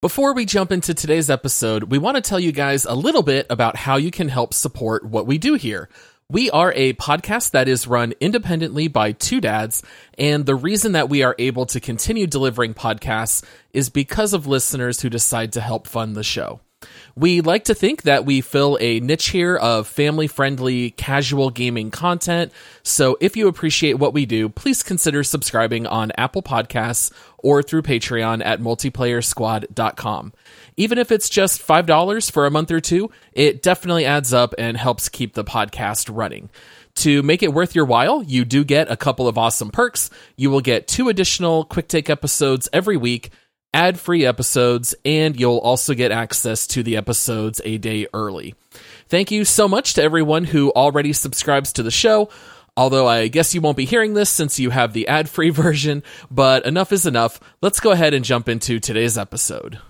Before we jump into today's episode, we want to tell you guys a little bit about how you can help support what we do here. We are a podcast that is run independently by two dads, and the reason that we are able to continue delivering podcasts is because of listeners who decide to help fund the show. We like to think that we fill a niche here of family friendly, casual gaming content. So if you appreciate what we do, please consider subscribing on Apple Podcasts or through Patreon at multiplayersquad.com. Even if it's just $5 for a month or two, it definitely adds up and helps keep the podcast running. To make it worth your while, you do get a couple of awesome perks. You will get two additional quick take episodes every week ad free episodes, and you'll also get access to the episodes a day early. Thank you so much to everyone who already subscribes to the show. Although I guess you won't be hearing this since you have the ad free version, but enough is enough. Let's go ahead and jump into today's episode.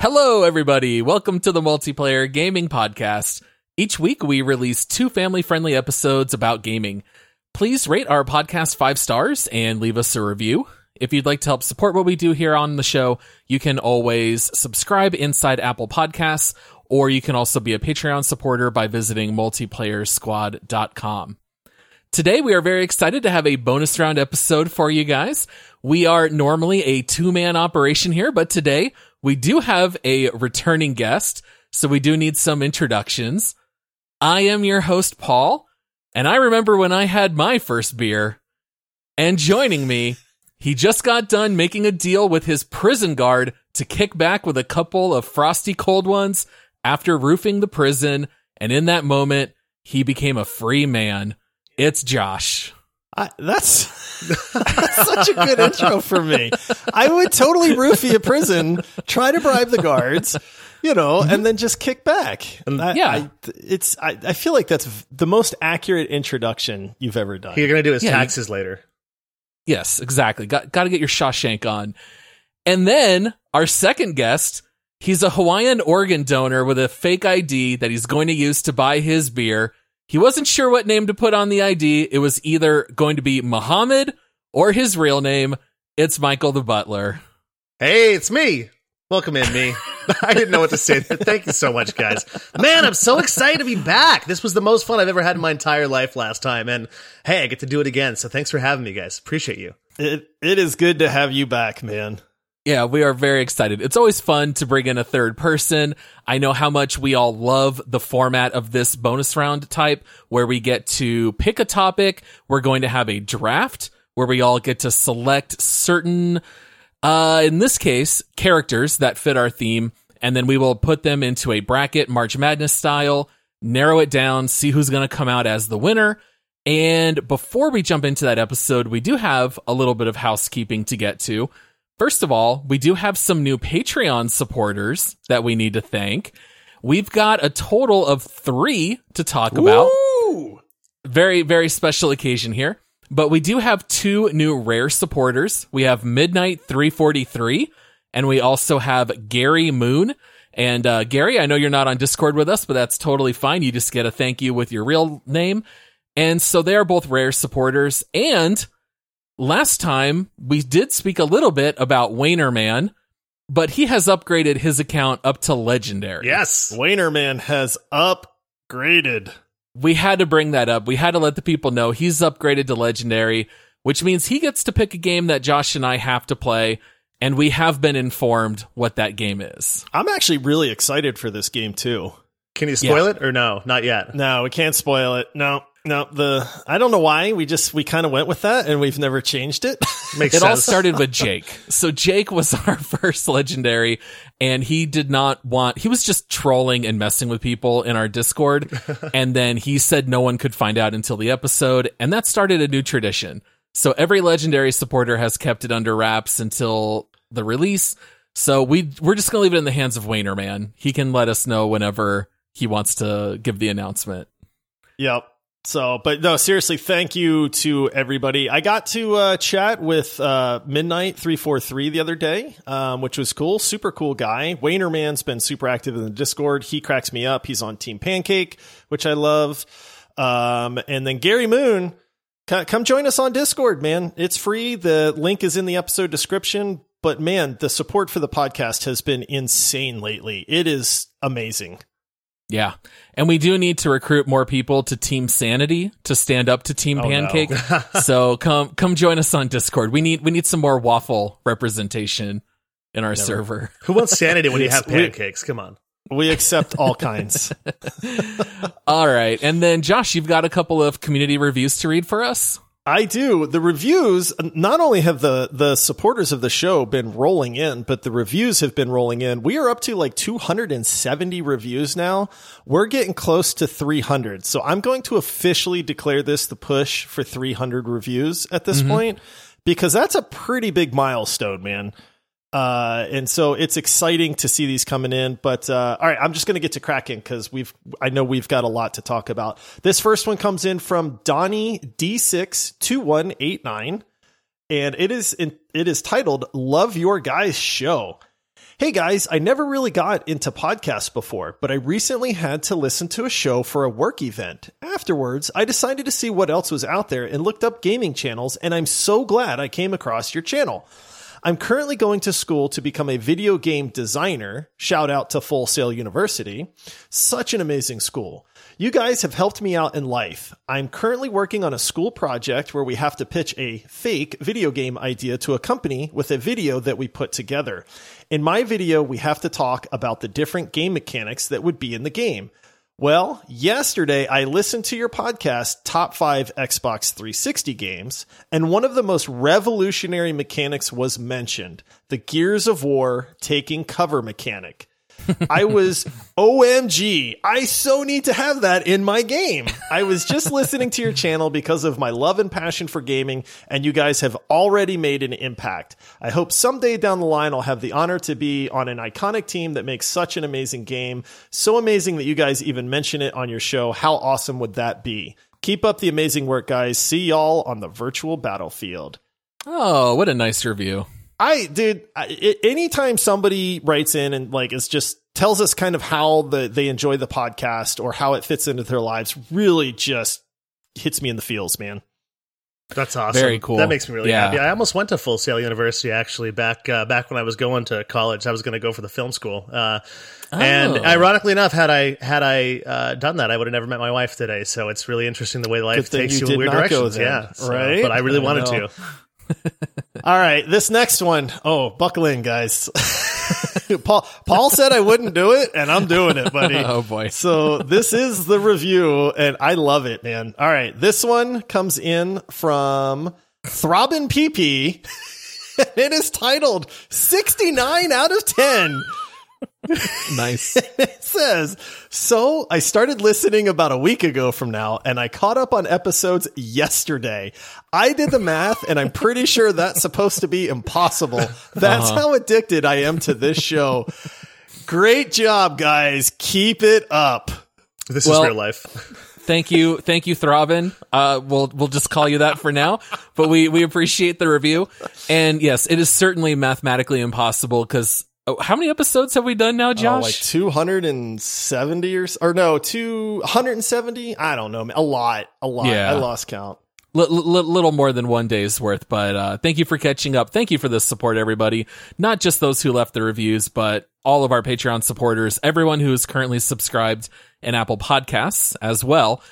Hello, everybody. Welcome to the Multiplayer Gaming Podcast. Each week, we release two family friendly episodes about gaming. Please rate our podcast five stars and leave us a review. If you'd like to help support what we do here on the show, you can always subscribe inside Apple Podcasts, or you can also be a Patreon supporter by visiting multiplayersquad.com. Today, we are very excited to have a bonus round episode for you guys. We are normally a two man operation here, but today we do have a returning guest, so we do need some introductions. I am your host, Paul, and I remember when I had my first beer. And joining me, he just got done making a deal with his prison guard to kick back with a couple of frosty cold ones after roofing the prison. And in that moment, he became a free man. It's Josh. I, that's, that's such a good intro for me. I would totally roofie a prison, try to bribe the guards, you know, and mm-hmm. then just kick back. And I, Yeah. I, it's I, I feel like that's the most accurate introduction you've ever done. You're gonna do his Yeah, you- taxes later. Yes, exactly. Got got to get your Shawshank on. And then our second guest, he's a Hawaiian organ donor with a fake ID that he's going to use to buy his beer. He wasn't sure what name to put on the ID. It was either going to be Muhammad or his real name. It's Michael the Butler. Hey, it's me. Welcome in, me. I didn't know what to say. Thank you so much, guys. Man, I'm so excited to be back. This was the most fun I've ever had in my entire life last time, and hey, I get to do it again. So thanks for having me, guys. Appreciate you. It it is good to have you back, man. Yeah, we are very excited. It's always fun to bring in a third person. I know how much we all love the format of this bonus round type where we get to pick a topic. We're going to have a draft where we all get to select certain, uh, in this case, characters that fit our theme. And then we will put them into a bracket, March Madness style, narrow it down, see who's going to come out as the winner. And before we jump into that episode, we do have a little bit of housekeeping to get to. First of all, we do have some new Patreon supporters that we need to thank. We've got a total of three to talk about. Ooh. Very, very special occasion here. But we do have two new rare supporters. We have Midnight 343, and we also have Gary Moon. And uh, Gary, I know you're not on Discord with us, but that's totally fine. You just get a thank you with your real name. And so they are both rare supporters. And last time we did speak a little bit about Waynerman, but he has upgraded his account up to legendary. Yes. Waynerman has upgraded. we had to bring that up. We had to let the people know he's upgraded to legendary, which means he gets to pick a game that Josh and I have to play. And we have been informed what that game is. I'm actually really excited for this game too. Can you spoil it or no? Not yet. No, we can't spoil it. No, no. The I don't know why we just we kind of went with that and we've never changed it. Makes It sense. all started with Jake. So Jake was our first legendary and he did not want, he was just trolling and messing with people in our Discord. and then he said no one could find out until the episode. And that started a new tradition. So every legendary supporter has kept it under wraps until the release. So we, we're just to leave it in the hands of Wayner, man. He can let us know whenever he wants to give the announcement. Yep. So, but no, seriously, thank you to everybody. I got to uh, chat with uh, Midnight three four three the other day, um, which was cool. Super cool guy. Waynerman's been super active in the Discord. He cracks me up. He's on Team Pancake, which I love. Um, and then Gary Moon, come join us on Discord, man. It's free. The link is in the episode description. But man, the support for the podcast has been insane lately. It is amazing. Yeah. And we do need to recruit more people to Team Sanity to stand up to Team Oh, no. Pancake. so come come join us on Discord. We need we need some more waffle representation in our server. Who wants sanity when you have pancakes? Come on. We accept all kinds. All right. And then Josh, you've got a couple of community reviews to read for us. I do. The reviews, not only have the, the supporters of the show been rolling in, but the reviews have been rolling in. We are up to like 270 reviews now. We're getting close to 300. So I'm going to officially declare this the push for 300 reviews at this mm-hmm. point because that's a pretty big milestone, man. Uh, and so it's exciting to see these coming in. But uh, all right, I'm just going to get to cracking because we've I know we've got a lot to talk about. This first one comes in from Donnie D62189, and it is in, it is titled "Love Your Guys Show." Hey guys, I never really got into podcasts before, but I recently had to listen to a show for a work event. Afterwards, I decided to see what else was out there and looked up gaming channels, and I'm so glad I came across your channel. I'm currently going to school to become a video game designer. Shout out to Full Sail University. Such an amazing school. You guys have helped me out in life. I'm currently working on a school project where we have to pitch a fake video game idea to a company with a video that we put together. In my video, we have to talk about the different game mechanics that would be in the game. Well, yesterday I listened to your podcast, Top 5 Xbox 360 Games, and one of the most revolutionary mechanics was mentioned the Gears of War taking cover mechanic. I was OMG. I so need to have that in my game. I was just listening to your channel because of my love and passion for gaming, and you guys have already made an impact. I hope someday down the line I'll have the honor to be on an iconic team that makes such an amazing game. So amazing that you guys even mention it on your show. How awesome would that be? Keep up the amazing work, guys. See y'all on the virtual battlefield. Oh, what a nice review. I, dude, I, anytime somebody writes in and like is just tells us kind of how the they enjoy the podcast or how it fits into their lives, really just hits me in the feels, man. That's awesome. Very cool. That makes me really Yeah. happy. I almost went to Full Sail University actually back uh, back when I was going to college. I was going to go for the film school, uh, and Oh. ironically enough, had I had I uh, done that, I would have never met my wife today. So it's really interesting the way life takes you you, in weird directions. then, yeah, So- right? But I really I wanted know. to. All right, this next one. Oh, buckle in, guys. Paul Paul said I wouldn't do it, and I'm doing it, buddy. Oh boy. So this is the review, and I love it, man. All right, this one comes in from Throbbin PP. it is titled 69 out of 10. Nice. It says, So I started listening about a week ago from now, and I caught up on episodes yesterday. I did the math, and I'm pretty sure that's supposed to be impossible. That's how addicted I am to this show. Great job, guys. Keep it up. This Well- is real life. thank you, thank you, Throbbin. Uh, we'll we'll just call you that for now. But we we appreciate the review, and yes, it is certainly mathematically impossible because how many episodes have we done now, Oh, Josh? like 270 or, or no, 270? I don't know. A lot. A lot. Yeah. I lost count. Li- li- little more than one day's worth, but uh, thank you for catching up. Thank you for the support, everybody. Not just those who left the reviews, but all of our Patreon supporters, everyone who is currently subscribed in Apple Podcasts as well.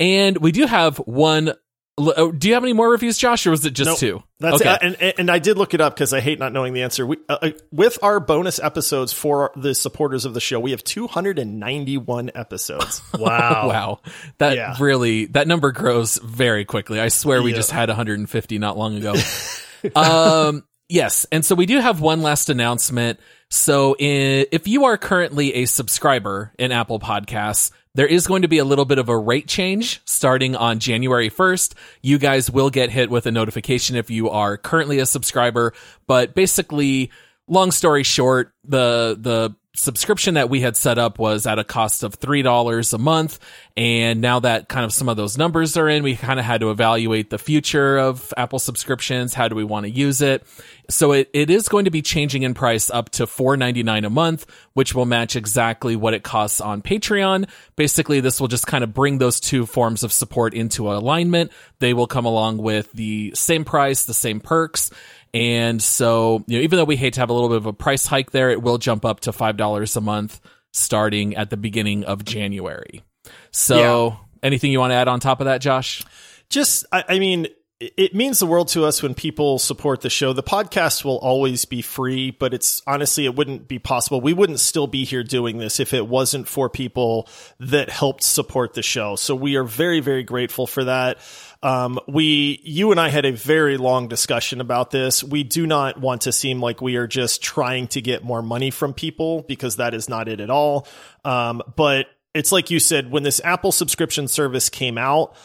And we do have one. Oh, Do you have any more reviews, Josh, or was it just Nope. two? That's okay. uh, and and- I did look it up because I hate not knowing the answer. We, uh, uh, with our bonus episodes for the supporters of the show, we have 291 episodes. Wow. wow, that Yeah. really that number grows very quickly. I swear we Yeah. just had 150 not long ago. um, yes, and so we do have one last announcement. So if you are currently a subscriber in Apple Podcasts, there is going to be a little bit of a rate change starting on January 1st. You guys will get hit with a notification if you are currently a subscriber, but basically long story short, the the subscription that we had set up was at a cost of $3 a month. And now that kind of some of those numbers are in, we kind of had to evaluate the future of Apple subscriptions. How do we want to use it? So it, it is going to be changing in price up to $4.99 a month, which will match exactly what it costs on Patreon. Basically, this will just kind of bring those two forms of support into alignment. They will come along with the same price, the same perks. And so, you know, even though we hate to have a little bit of a price hike there, it will jump up to $5 a month starting at the beginning of January. So, yeah. anything you want to add on top of that, Josh? Just, I, I mean, it means the world to us when people support the show. The podcast will always be free, but it's honestly, it wouldn't be possible. We wouldn't still be here doing this if it wasn't for people that helped support the show. So we are very, very grateful for that. Um, we, you and I had a very long discussion about this. We do not want to seem like we are just trying to get more money from people because that is not it at all. Um, but it's like you said, when this Apple subscription service came out,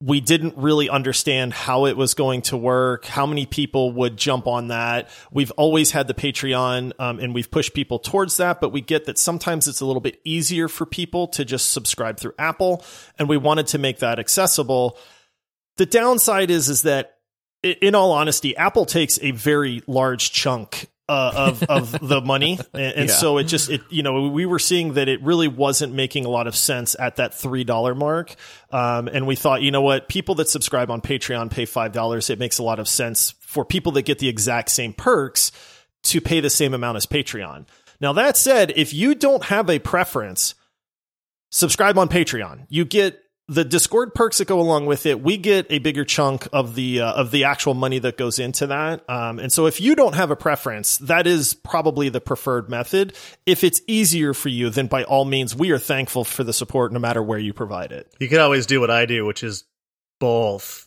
we didn't really understand how it was going to work, how many people would jump on that. We've always had the Patreon, um, and we've pushed people towards that, but we get that sometimes it's a little bit easier for people to just subscribe through Apple, and we wanted to make that accessible. The downside is is that in all honesty, Apple takes a very large chunk uh, of of the money, and, and yeah. so it just it you know we were seeing that it really wasn't making a lot of sense at that three dollar mark, um, and we thought you know what people that subscribe on Patreon pay five dollars. It makes a lot of sense for people that get the exact same perks to pay the same amount as Patreon. Now that said, if you don't have a preference, subscribe on Patreon. You get the Discord perks that go along with it, we get a bigger chunk of the uh, of the actual money that goes into that. Um, and so, if you don't have a preference, that is probably the preferred method. If it's easier for you, then by all means, we are thankful for the support, no matter where you provide it. You can always do what I do, which is both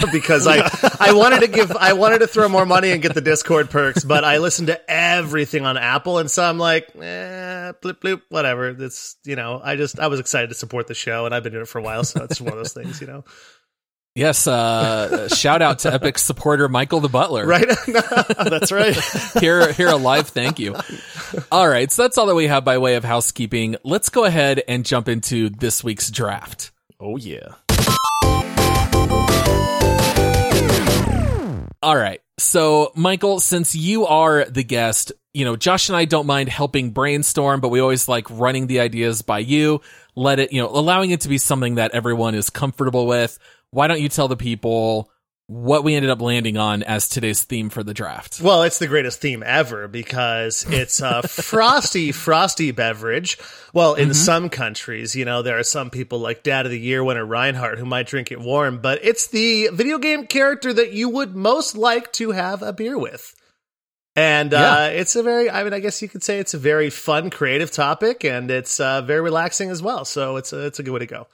because I I wanted to give I wanted to throw more money and get the Discord perks, but I listened to everything on Apple, and so I'm like, eh, blip bloop, whatever. It's you know, I just I was excited to support the show, and I've been doing it for a while, so it's one of those things, you know. Yes, uh, shout out to Epic supporter Michael the Butler. Right, that's right. here, here, a live thank you. All right, so that's all that we have by way of housekeeping. Let's go ahead and jump into this week's draft. Oh yeah. All right. So, Michael, since you are the guest, you know, Josh and I don't mind helping brainstorm, but we always like running the ideas by you. Let it, you know, allowing it to be something that everyone is comfortable with. Why don't you tell the people what we ended up landing on as today's theme for the draft. Well, it's the greatest theme ever because it's a frosty, frosty beverage. Well, in mm-hmm. some countries, you know, there are some people like Dad of the Year winner Reinhardt who might drink it warm, but it's the video game character that you would most like to have a beer with. And yeah. uh, it's a very, I mean, I guess you could say it's a very fun, creative topic, and it's uh, very relaxing as well. So it's a, it's a good way to go.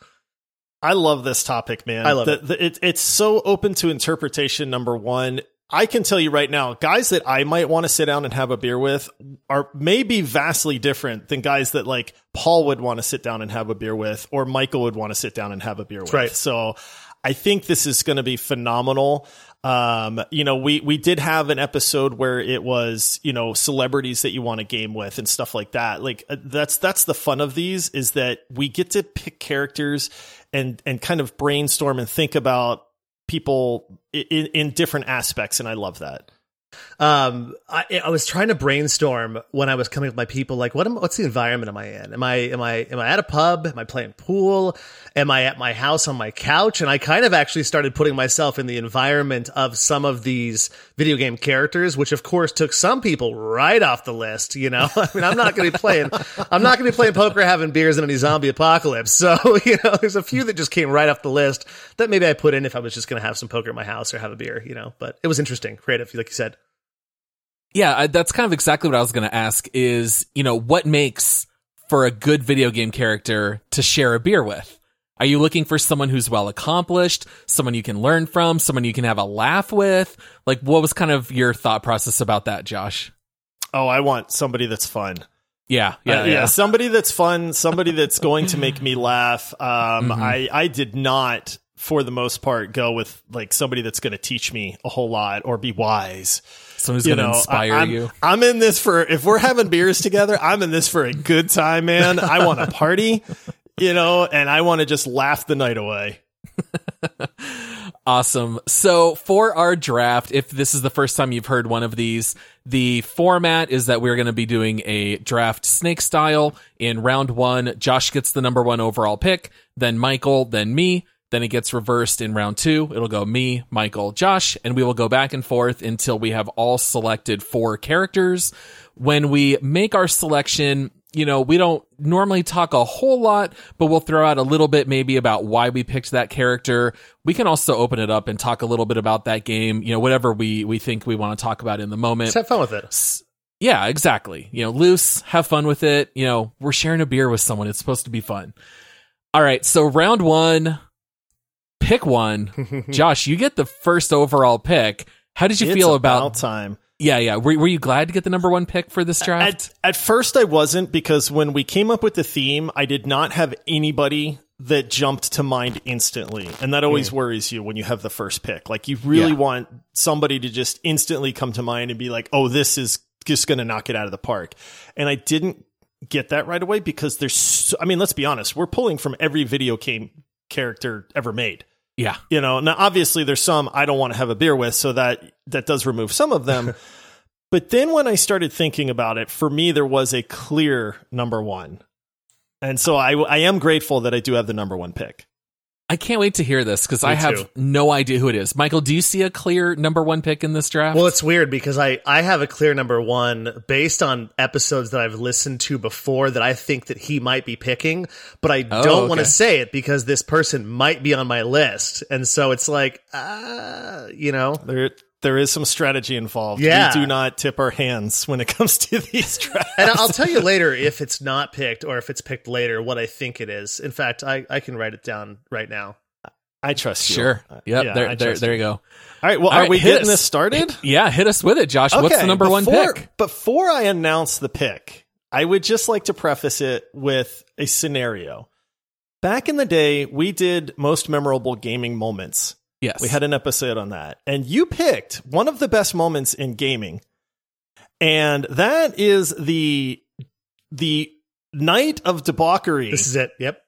I love this topic, man. I love the, it. The, it. It's so open to interpretation. Number one, I can tell you right now, guys that I might want to sit down and have a beer with are maybe vastly different than guys that like Paul would want to sit down and have a beer with, or Michael would want to sit down and have a beer with. Right. So I think this is going to be phenomenal. Um, you know, we, we did have an episode where it was, you know, celebrities that you want to game with and stuff like that. Like uh, that's, that's the fun of these is that we get to pick characters and, and kind of brainstorm and think about people in, in different aspects. And I love that. Um, I, I was trying to brainstorm when I was coming with my people. Like, what am, what's the environment am I in? Am I am I am I at a pub? Am I playing pool? Am I at my house on my couch? And I kind of actually started putting myself in the environment of some of these video game characters, which of course took some people right off the list. You know, I mean, I'm not going to be playing. I'm not going to be playing poker, having beers in any zombie apocalypse. So you know, there's a few that just came right off the list that maybe I put in if I was just going to have some poker at my house or have a beer. You know, but it was interesting, creative, like you said. Yeah, that's kind of exactly what I was going to ask is, you know, what makes for a good video game character to share a beer with? Are you looking for someone who's well accomplished, someone you can learn from, someone you can have a laugh with? Like, what was kind of your thought process about that, Josh? Oh, I want somebody that's fun. Yeah, yeah, uh, yeah, yeah. Somebody that's fun, somebody that's going to make me laugh. Um, mm-hmm. I I did not, for the most part, go with like somebody that's going to teach me a whole lot or be wise. Who's You going to know, inspire I, am you. I'm in this for if we're having beers together. I'm in this for a good time, man. I want to party, you know, and I want to just laugh the night away. Awesome. So for our draft, if this is the first time you've heard one of these, the format is that we're going to be doing a draft snake style. In round one, Josh gets the number one overall pick, then Michael, then me. Then it gets reversed in round two. It'll go me, Michael, Josh, and we will go back and forth until we have all selected four characters. When we make our selection, you know, we don't normally talk a whole lot, but we'll throw out a little bit maybe about why we picked that character. We can also open it up and talk a little bit about that game, you know, whatever we, we think we want to talk about in the moment. Just have fun with it. Yeah, exactly. You know, loose, have fun with it. You know, we're sharing a beer with someone. It's supposed to be fun. All right. So round one, pick one. Josh, you get the first overall pick. How did you It's feel about, time? yeah, yeah. Were, were you glad to get the number one pick for this draft? At, at first, I wasn't because when we came up with the theme, I did not have anybody that jumped to mind instantly. And that always mm. worries you when you have the first pick. Like, you really Yeah. want somebody to just instantly come to mind and be like, oh, this is just going to knock it out of the park. And I didn't get that right away because there's, so, I mean, let's be honest, we're pulling from every video game character ever made yeah. you know now obviously there's some i don't want to have a beer with so that that does remove some of them. But then when i started thinking about it for me there was a clear number one. And so i i am grateful that i do have the number one pick I can't wait to hear this because I have too. no idea who it is. Michael, do you see a clear number one pick in this draft? Well, it's weird because I, I have a clear number one based on episodes that I've listened to before that I think that he might be picking, but I Oh, don't want to say it because this person might be on my list. And so it's like, uh, you know, there there is some strategy involved Yeah. we do not tip our hands when it comes to these drafts and I'll tell you later if it's not picked or if it's picked later what I think it is. In fact, I, I can write it down right now. i trust you sure. Uh, Yep. yeah, there, there, trust there you go. all right well All are right, we getting us. this started Yeah. Hit us with it, Josh. What's the number one pick? Before I announce the pick, I would just like to preface it with a scenario. Back in the day, we did most memorable gaming moments. Yes. We had an episode on that. And you picked one of the best moments in gaming. And that is the the night of debauchery This is it. Yep.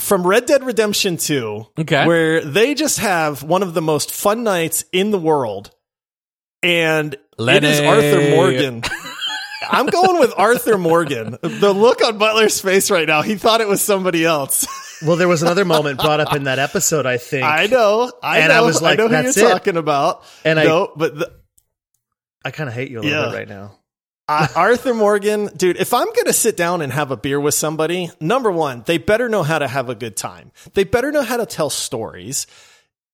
from Red Dead Redemption 2 Okay. where they just have one of the most fun nights in the world. And it is Lenny. Arthur Morgan. I'm going with Arthur Morgan. The look on Butler's face right now, he thought it was somebody else. Well, there was another moment brought up in that episode, I think. I know. I And know. I was like, I know who that's you're it. talking about. And I- no, but the, I kind of hate you a little Yeah. bit right now. Arthur Morgan, dude, if I'm going to sit down and have a beer with somebody, number one, they better know how to have a good time. They better know how to tell stories.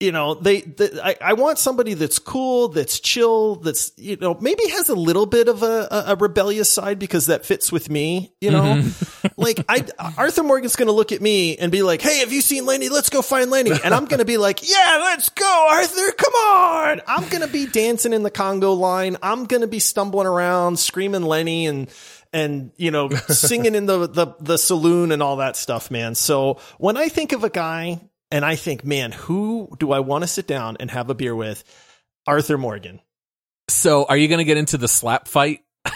You know, they, the I, I want somebody that's cool, that's chill, that's, you know, maybe has a little bit of a, a, a rebellious side because that fits with me, you know? Mm-hmm. like, I, Arthur Morgan's going to look at me and be like, Hey, have you seen Lenny? Let's go find Lenny. And I'm going to be like, Yeah, let's go, Arthur. Come on. I'm going to be dancing in the Congo line. I'm going to be stumbling around, screaming Lenny and, and you know singing in the, the the saloon and all that stuff man so when i think of a guy and i think man who do i want to sit down and have a beer with arthur morgan so are you going to get into the slap fight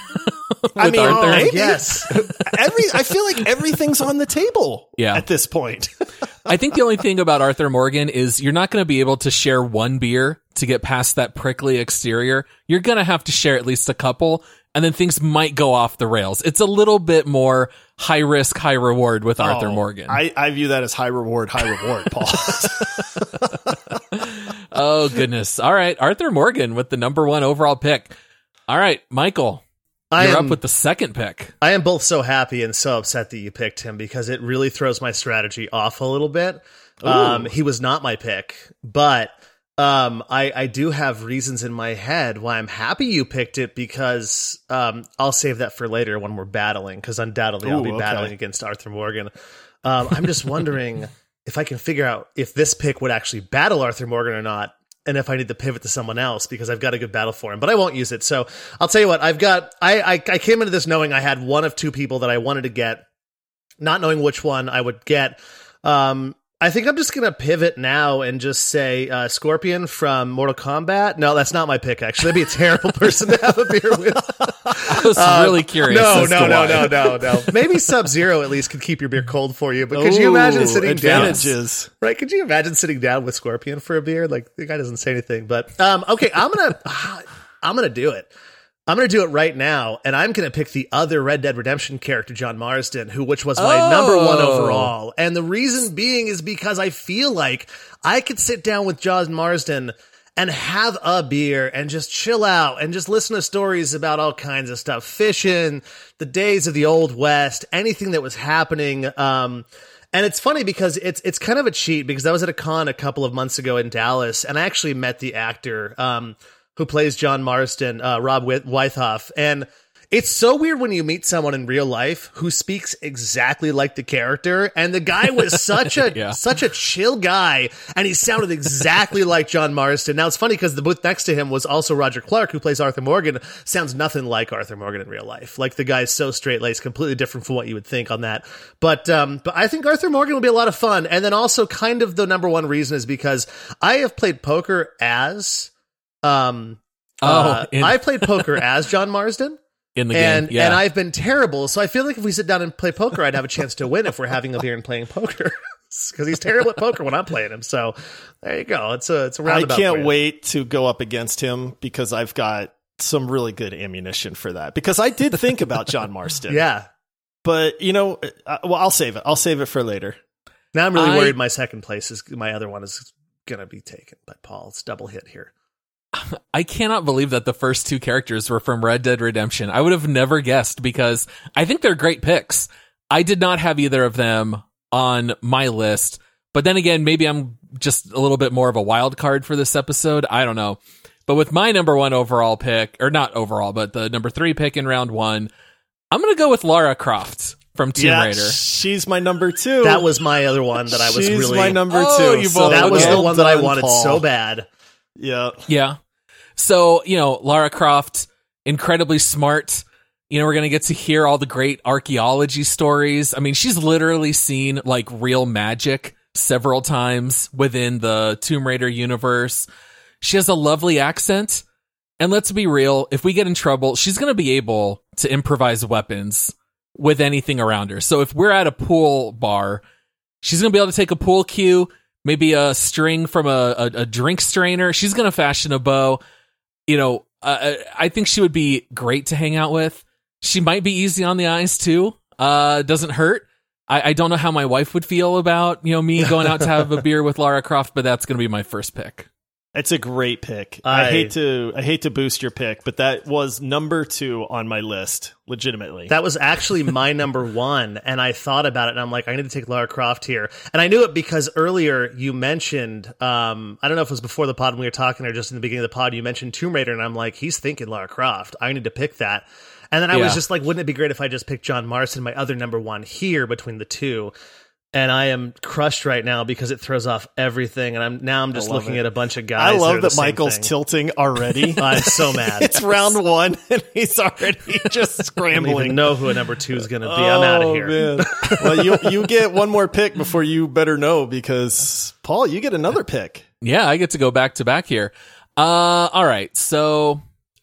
I mean, Arthur? maybe. yes. every i feel like everything's on the table Yeah. at this point I think the only thing about Arthur Morgan is you're not going to be able to share one beer to get past that prickly exterior. You're going to have to share at least a couple and then things might go off the rails. It's a little bit more high risk, high reward with Arthur Oh, Morgan. I, I view that as high reward high reward paul oh goodness. All right. Arthur Morgan with the number one overall pick. All right. Michael, I you're am, up with the second pick. I am both so happy and so upset that you picked him because it really throws my strategy off a little bit. Um, he was not my pick, but um, I, I do have reasons in my head why I'm happy you picked it because um, I'll save that for later when we're battling because undoubtedly I'll be okay. battling against Arthur Morgan. Um, I'm just wondering if I can figure out if this pick would actually battle Arthur Morgan or not. And if I need to pivot to someone else because I've got a good battle for him, but I won't use it. So I'll tell you what, I've got, I, I, I came into this knowing I had one of two people that I wanted to get, not knowing which one I would get. Um, I think I'm just gonna pivot now and just say uh, Scorpion from Mortal Kombat. No, that's not my pick. Actually, that'd be a terrible person to have a beer with. I was really curious. No, no, no, no, no, no. Maybe Sub Zero at least could keep your beer cold for you. But could you imagine Ooh, sitting down? advantages. Right? Could you imagine sitting down with Scorpion for a beer? Like the guy doesn't say anything. But um, okay, I'm gonna I'm gonna do it. I'm gonna do it right now, and I'm gonna pick the other Red Dead Redemption character, John Marston, who which was my Oh. number one overall. And the reason being is because I feel like I could sit down with John Marston and have a beer and just chill out and just listen to stories about all kinds of stuff, fishing, the days of the old west, anything that was happening. Um, and it's funny because it's it's kind of a cheat because I was at a con a couple of months ago in Dallas and I actually met the actor um, who plays John Marston, uh, Rob Wiethoff, and it's so weird when you meet someone in real life who speaks exactly like the character. And the guy was such a Yeah. such a chill guy, and he sounded exactly like John Marston. Now it's funny because the booth next to him was also Roger Clark, who plays Arthur Morgan. Sounds nothing like Arthur Morgan in real life. Like the guy's so straight laced, completely different from what you would think on that. But um, but I think Arthur Morgan will be a lot of fun. And then also, kind of the number one reason is because I have played poker as um. Oh, uh, in- I played poker as John Marston in the and game. Yeah. and I've been terrible. So I feel like if we sit down and play poker, I'd have a chance to win if we're having a beer and playing poker. Because he's terrible at poker when I'm playing him. So there you go. It's a it's a roundabout. I can't you. wait to go up against him because I've got some really good ammunition for that. Because I did think about John Marston. Yeah. But, you know, uh, well, I'll save it. I'll save it for later. Now I'm really I- worried. My second place is my other one is gonna be taken by Paul. It's double hit here. I cannot believe that the first two characters were from Red Dead Redemption. I would have never guessed because I think they're great picks. I did not have either of them on my list. But then again, maybe I'm just a little bit more of a wild card for this episode. I don't know. But with my number one overall pick, or not overall, but the number three pick in round one, I'm going to go with Lara Croft from Tomb yeah, Raider. she's my number two. That was my other one that I was she's really. my number Oh, two. you So that was the one that I wanted Paul. so bad. Yeah. Yeah. So, you know, Lara Croft, incredibly smart. You know, we're going to get to hear all the great archaeology stories. I mean, she's literally seen like real magic several times within the Tomb Raider universe. She has a lovely accent. And let's be real, if we get in trouble, she's going to be able to improvise weapons with anything around her. So if we're at a pool bar, she's going to be able to take a pool cue, maybe a string from a, a, a drink strainer. She's going to fashion a bow. You know, uh, I think she would be great to hang out with. She might be easy on the eyes too. Uh, doesn't hurt. I, I don't know how my wife would feel about, you know, me going out to have a beer with Lara Croft, but that's going to be my first pick. It's a great pick. I, I- hate to I hate to boost your pick, but that was number two on my list, legitimately. That was actually my number one, and I thought about it, and I'm like, I need to take Lara Croft here, and I knew it because earlier you mentioned, um, I don't know if it was before the pod when we were talking or just in the beginning of the pod, you mentioned Tomb Raider, and I'm like, he's thinking Lara Croft. I need to pick that, and then I was just like, wouldn't it be great if I just picked John Marston, my other number one here between the two. And I am crushed right now because it throws off everything, and I'm now I'm just looking it. at a bunch of guys. I that are love the that same Michael's thing. tilting already. I'm so mad. it's round one and he's already just I don't scrambling. even know who a number two is going to be. I'm out of Oh, here. man. well, you you get one more pick before you better know because Paul, you get another pick. Yeah, I get to go back to back here. Uh, all right. So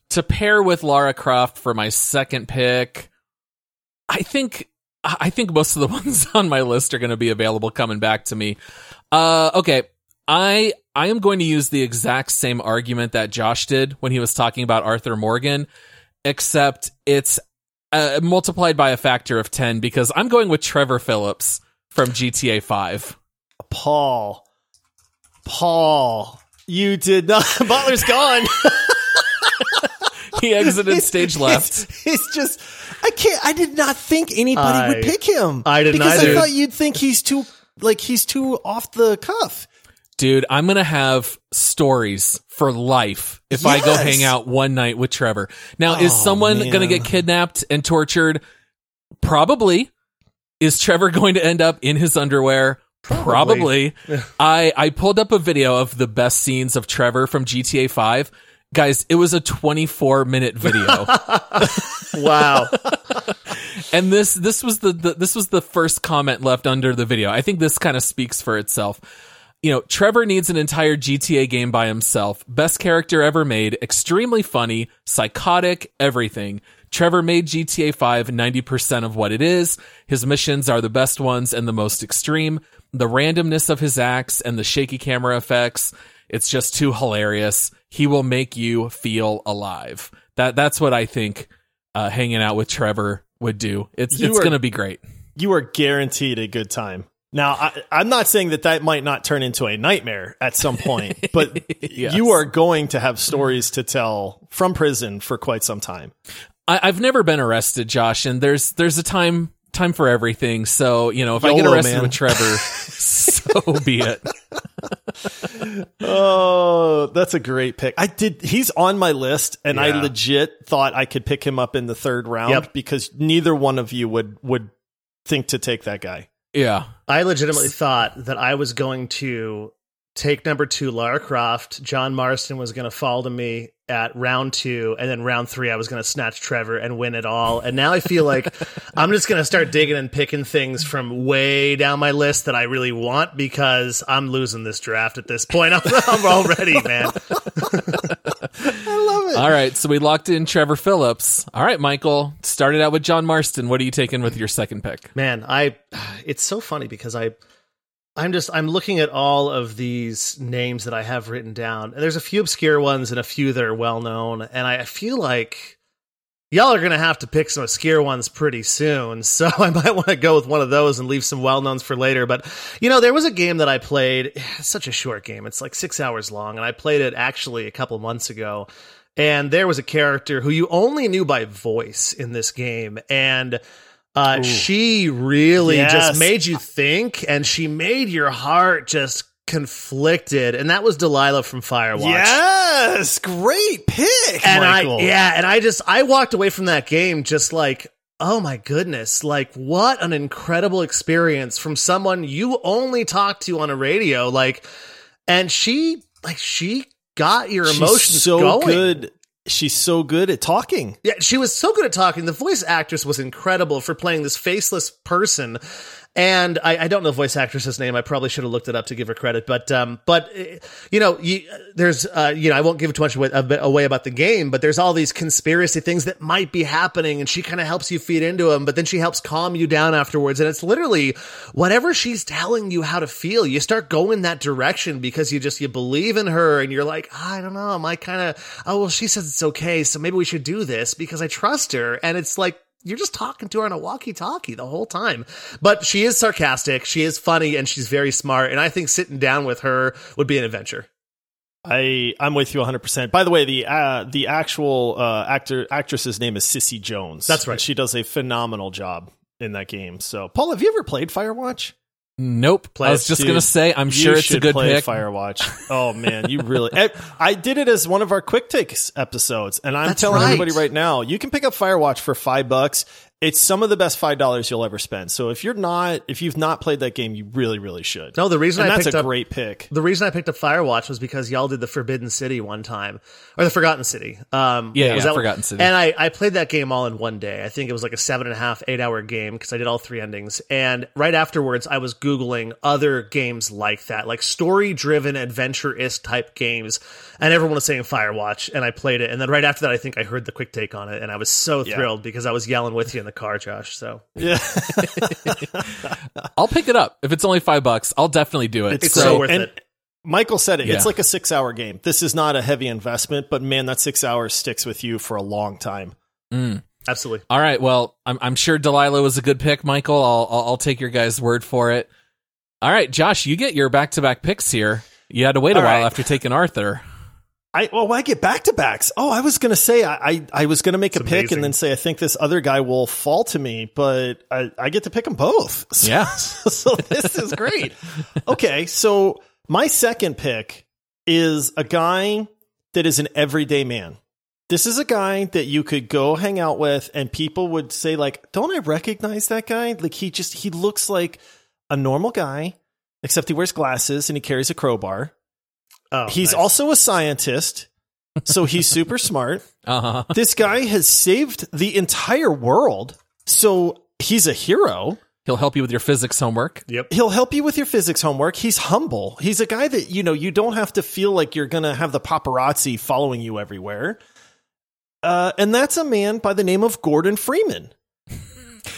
to pair with Lara Croft for my second pick, I think I think most of the ones on my list are going to be available coming back to me. Uh, okay. I I am going to use the exact same argument that Josh did when he was talking about Arthur Morgan, except it's uh, multiplied by a factor of 10 because I'm going with Trevor Phillips from GTA 5. Paul, Paul, you did not. Butler's gone. He exited stage left. He's, he's just. I can't. I did not think anybody I- would pick him. I didn't because either. I thought you'd think he's too like he's too off the cuff. Dude, I'm gonna have stories for life if I go hang out one night with Trevor. Now, is Oh, someone man. gonna get kidnapped and tortured? Probably. Is Trevor going to end up in his underwear? Probably. I I pulled up a video of the best scenes of Trevor from GTA 5. Guys, it was a 24 minute video. Wow. and this this was the, the this was the first comment left under the video. I think this kind of speaks for itself. You know, Trevor needs an entire GTA game by himself. Best character ever made, extremely funny, psychotic, everything. Trevor made GTA 5 90% of what it is. His missions are the best ones and the most extreme. The randomness of his acts and the shaky camera effects, it's just too hilarious. He will make you feel alive. That that's what I think uh, hanging out with Trevor would do. It's You it's going to be great. You are guaranteed a good time. Now, I, I'm not saying that that might not turn into a nightmare at some point, but Yes. you are going to have stories to tell from prison for quite some time. I, I've never been arrested, Josh, and there's there's a time time for everything. So you know, if I get YOLO, arrested man. with Trevor, so be it. Oh, that's a great pick. I did. He's on my list, and I legit thought I could pick him up in the third round Yep. because neither one of you would would think to take that guy. Yeah, I legitimately thought that I was going to take number two, Lara Croft. John Marston was going to fall to me at round two, and then round three, I was going to snatch Trevor and win it all. And now I feel like I'm just going to start digging and picking things from way down my list that I really want because I'm losing this draft at this point. I'm, I'm already, man. I love it. All right, so we locked in Trevor Phillips. All right, Michael, started out with John Marston. What are you taking with your second pick? man i it's so funny because i i'm just i'm looking at all of these names that i have written down and there's a few obscure ones and a few that are well known and i feel like y'all are gonna have to pick some obscure ones pretty soon so i might want to go with one of those and leave some well knowns for later but you know there was a game that i played such a short game it's like six hours long and i played it actually a couple months ago and there was a character who you only knew by voice in this game and uh, she really Yes. just made you think and she made your heart just conflicted and that was delilah from firewatch Yes, great pick, and Michael. I yeah, and I just I walked away from that game just like, oh my goodness, like what an incredible experience from someone you only talk to on a radio, like, and she like she got your She's emotions so going. good. She's so good at talking. Yeah, she was so good at talking. The voice actress was incredible for playing this faceless person. And I, I don't know the voice actress's name. I probably should have looked it up to give her credit. But um, but uh, you know, you, there's uh, you know, I won't give too much away, bit away about the game. But there's all these conspiracy things that might be happening, and she kind of helps you feed into them. But then she helps calm you down afterwards. And it's literally whatever she's telling you how to feel. You start going that direction because you just you believe in her, and you're like, I don't know, am I kind of? Oh well, she says it's okay, so maybe we should do this because I trust her. And it's like you're just talking to her on a walkie-talkie the whole time. But she is sarcastic, she is funny, and she's very smart. And I think sitting down with her would be an adventure. I I'm with you 100. percent By the way, the uh, the actual uh, actor actress's name is Cissy Jones. That's right. And she does a phenomenal job in that game. So, Paul, have you ever played Firewatch? Nope. Play I was just dude. gonna say, I'm You sure it's a good play pick. Firewatch. Oh man, you really. I, I did it as one of our quick takes episodes, and I'm That's telling right. everybody right now, you can pick up Firewatch for five bucks. It's some of the best five dollars you'll ever spend. So if you're not, if you've not played that game, you really, really should. No, the reason and I that's picked a up great pick. the reason I picked up Firewatch was because y'all did the Forbidden City one time, or the Forgotten City. Um, Yeah, was yeah, that one? Forgotten City. And I, I played that game all in one day. I think it was like a seven and a half, eight hour game because I did all three endings. And right afterwards, I was googling other games like that, like story driven adventure ist type games. And everyone was saying Firewatch, and I played it. And then right after that, I think I heard the quick take on it, and I was so Yeah. thrilled because I was yelling with you in the car, Josh. So Yeah, I'll pick it up if it's only five bucks. I'll definitely do it. It's so, so worth and it. Michael said it. Yeah. It's like a six hour game. This is not a heavy investment, but man, that six hours sticks with you for a long time. Mm. absolutely. All right. Well, I'm I'm sure Delilah was a good pick, Michael. I'll I'll, I'll take your guys' word for it. All right, Josh, you get your back to back picks here. You had to wait a All while right. after taking Arthur. I well, I get back to backs. Oh, I was gonna say I I, I was gonna make It's a pick amazing. and then say I think this other guy will fall to me, but I, I get to pick them both. So, Yeah. so this is great. okay, so my second pick is a guy that is an everyday man. This is a guy that you could go hang out with, and people would say like, "Don't I recognize that guy? Like he just he looks like a normal guy, except he wears glasses and he carries a crowbar." Oh, He's nice. also a scientist, so he's super smart. Uh huh. This guy has saved the entire world So he's a hero. He'll help you with your physics homework. Yep. He'll help you with your physics homework. He's humble. He's a guy that, you know, you don't have to feel like you're going to have the paparazzi following you everywhere. Uh, and that's a man by the name of Gordon Freeman.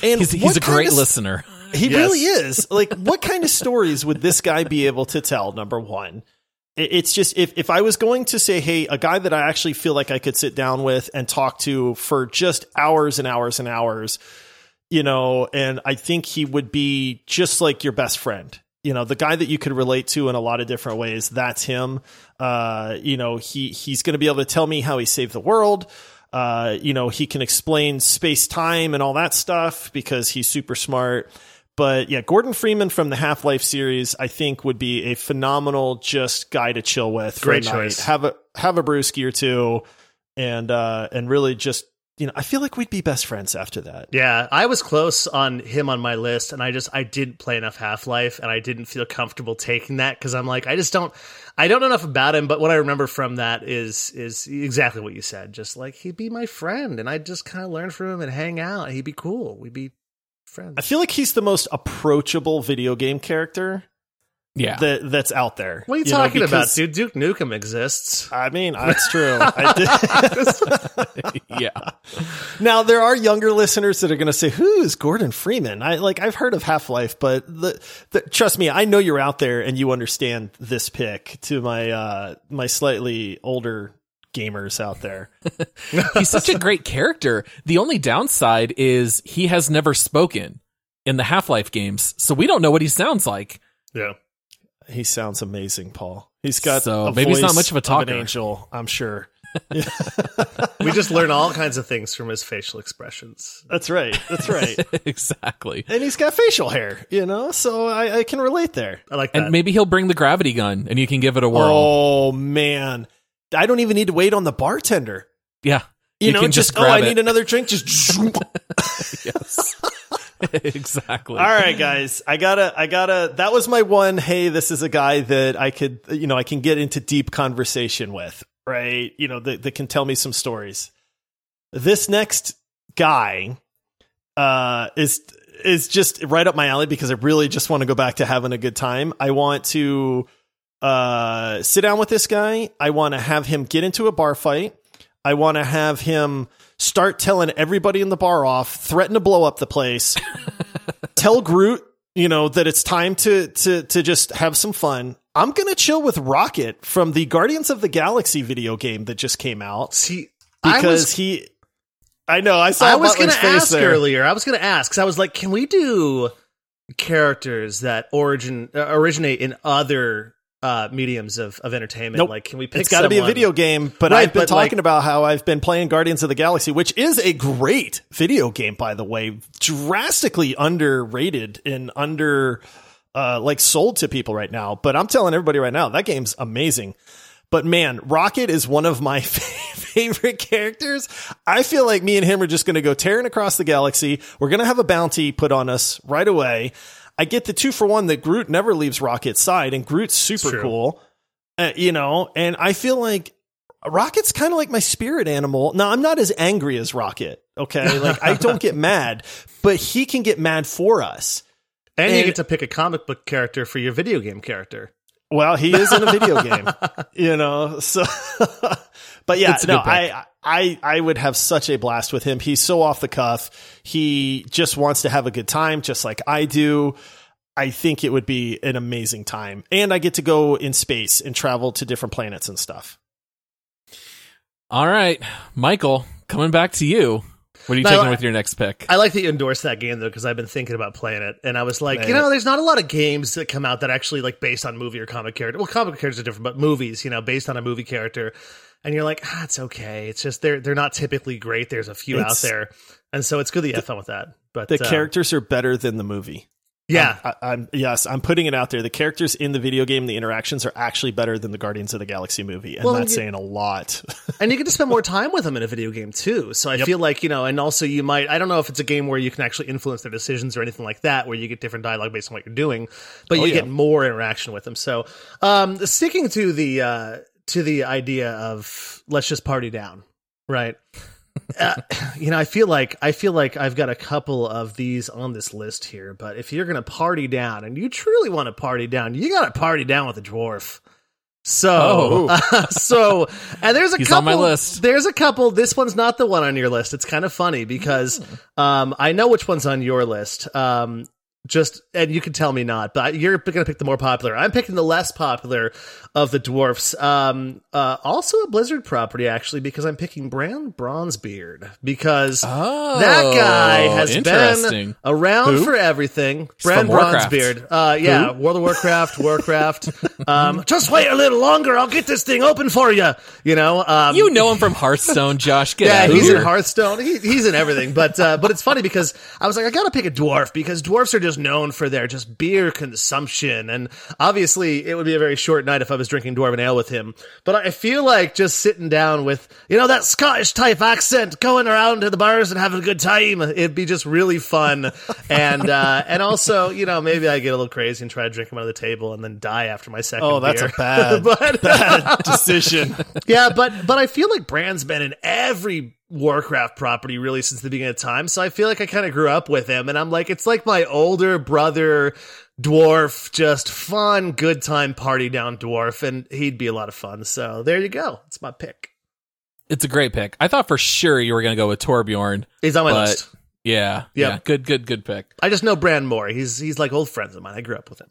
And He's, he's a great of- listener. He Yes. really is. Like, what kind of stories would this guy be able to tell? Number one, it's just if if I was going to say, hey, a guy that I actually feel like I could sit down with and talk to for just hours and hours and hours, you know, and I think he would be just like your best friend. You know, the guy that you could relate to in a lot of different ways. That's him. Uh, you know, he he's going to be able to tell me how he saved the world. Uh, you know, he can explain space time and all that stuff because he's super smart. But yeah, Gordon Freeman from the Half Life series, I think, would be a phenomenal just guy to chill with. Great choice. Have a have a brewski or two, and uh, and really just you know, I feel like we'd be best friends after that. Yeah, I was close on him on my list, and I just I didn't play enough Half Life, and I didn't feel comfortable taking that because I'm like I just don't I don't know enough about him. But what I remember from that is is exactly what you said. Just like he'd be my friend, and I'd just kind of learn from him and hang out. He'd be cool. We'd be friends. I feel like he's the most approachable video game character Yeah. that that's out there. what are you, know, talking about, because- dude? Duke Nukem exists. I mean, that's true. I did. yeah. now there are younger listeners that are going to say, "Who is Gordon Freeman?" I like I've heard of Half Life, but the, the, trust me, I know you're out there and you understand this pick. To my uh, my slightly older gamers out there, He's such a great character. The only downside is he has never spoken in the Half Life games, so we don't know what he sounds like. Yeah. he sounds amazing, Paul. He's got So, a maybe he's not much of a talker. an angel, I'm sure. We just learn all kinds of things from his facial expressions. That's right. That's right. exactly. and he's got facial hair, you know, so I, I can relate there. I like that. And maybe he'll bring the gravity gun and you can give it a whirl. Oh man, I don't even need to wait on the bartender. Yeah. You, know, can just, oh, grab I it. need another drink. Just Yes. exactly. All right, guys. I gotta, I gotta. That was my one. Hey, this is a guy that I could, you know, I can get into deep conversation with, right? You know, that, that can tell me some stories. This next guy uh, is is just right up my alley because I really just want to go back to having a good time. I want to uh, sit down with this guy. I want to have him get into a bar fight. I want to have him start telling everybody in the bar off, threaten to blow up the place, tell Groot, you know, that it's time to to to just have some fun. I'm gonna chill with Rocket from the Guardians of the Galaxy video game that just came out See, I because was he. I know. I saw. I was gonna ask there. earlier. I was going to ask because I was like, can we do characters that origin uh, originate in other uh, mediums of, of entertainment? Nope. Like, can we pick? It's got to be a video game, but Right, I've been but, like- talking about how I've been playing Guardians of the Galaxy, which is a great video game, by the way, drastically underrated and under uh, like sold to people right now. But I'm telling everybody right now, that game's amazing. But man, Rocket is one of my favorite characters. I feel like me and him are just going to go tearing across the galaxy. We're going to have a bounty put on us right away. I get the two for one that Groot never leaves Rocket's side, and Groot's super cool. Uh, you know, and I feel like Rocket's kind of like my spirit animal. Now, I'm not as angry as Rocket. Okay. Like, I don't get mad, but he can get mad for us. and, you get to pick a comic book character for your video game character. Well, he is in a video game, you know. So, but yeah, It's no. I, I, I would have such a blast with him. He's so off the cuff. He just wants to have a good time, just like I do. I think it would be an amazing time, and I get to go in space and travel to different planets and stuff. All right. Michael, coming back to you. What are you No, taking with your next pick? I like that you endorsed that game though because I've been thinking about playing it, and I was like, Man. you know, there's not a lot of games that come out that actually like based on movie or comic character. Well, comic characters are different, but movies, you know, based on a movie character, and you're like, ah, it's okay. It's just they're they're not typically great. There's a few It's- out there, and so it's good that you have fun with that. But The uh, characters are better than the movie. yeah, I, I'm yes, I'm putting it out there. The characters in the video game, the interactions are actually better than the Guardians of the Galaxy movie, and Well, that's you- saying a lot. and you get to spend more time with them in a video game too. So I Yep. feel like you know, and also you might. I don't know if it's a game where you can actually influence their decisions or anything like that, where you get different dialogue based on what you're doing, but Oh, you yeah. get more interaction with them. So, um, sticking to the uh, to the idea of let's just party down, right? uh, you know, I feel like I feel like I've got a couple of these on this list here. But if you're gonna party down and you truly want to party down, you got to party down with a dwarf. So, Oh. so, and there's a He's on couple. my list. There's a couple. This one's not the one on your list. It's kind of funny because, Hmm. um, I know which one's on your list. Um, just and you can tell me not, but you're going to pick the more popular. I'm picking the less popular of the dwarfs. Um, uh, also a Blizzard property actually because I'm picking Brann Bronzebeard because Oh, that guy has been around Who? for everything. Brann. Bronzebeard. Uh, yeah, World of Warcraft, Warcraft. um, just wait a little longer. I'll get this thing open for you. You know, um, You know him from Hearthstone, Josh. Get yeah, he's here. in Hearthstone. He, he's in everything. But uh, but it's funny because I was like, I gotta pick a dwarf because dwarfs are just known for their just beer consumption, and obviously it would be a very short night if I was drinking dwarven ale with him. But I feel like just sitting down with you know that Scottish type accent, going around to the bars and having a good time. It'd be just really fun, and uh, and also you know maybe I get a little crazy and try to drink him under the table and then die after my second. Oh, that's beer. a bad, but bad decision. yeah, but but I feel like Brann's been in every Warcraft property really since the beginning of time. So I feel like I kind of grew up with him, and I'm like, it's like my older brother dwarf, just fun, good time party down dwarf, and he'd be a lot of fun. So there you go. It's my pick. It's a great pick. I thought for sure you were going to go with Torbjorn. He's on my list. Yeah, Yep. yeah, good, good, good pick. I just know Brann more. He's he's like old friends of mine. I grew up with him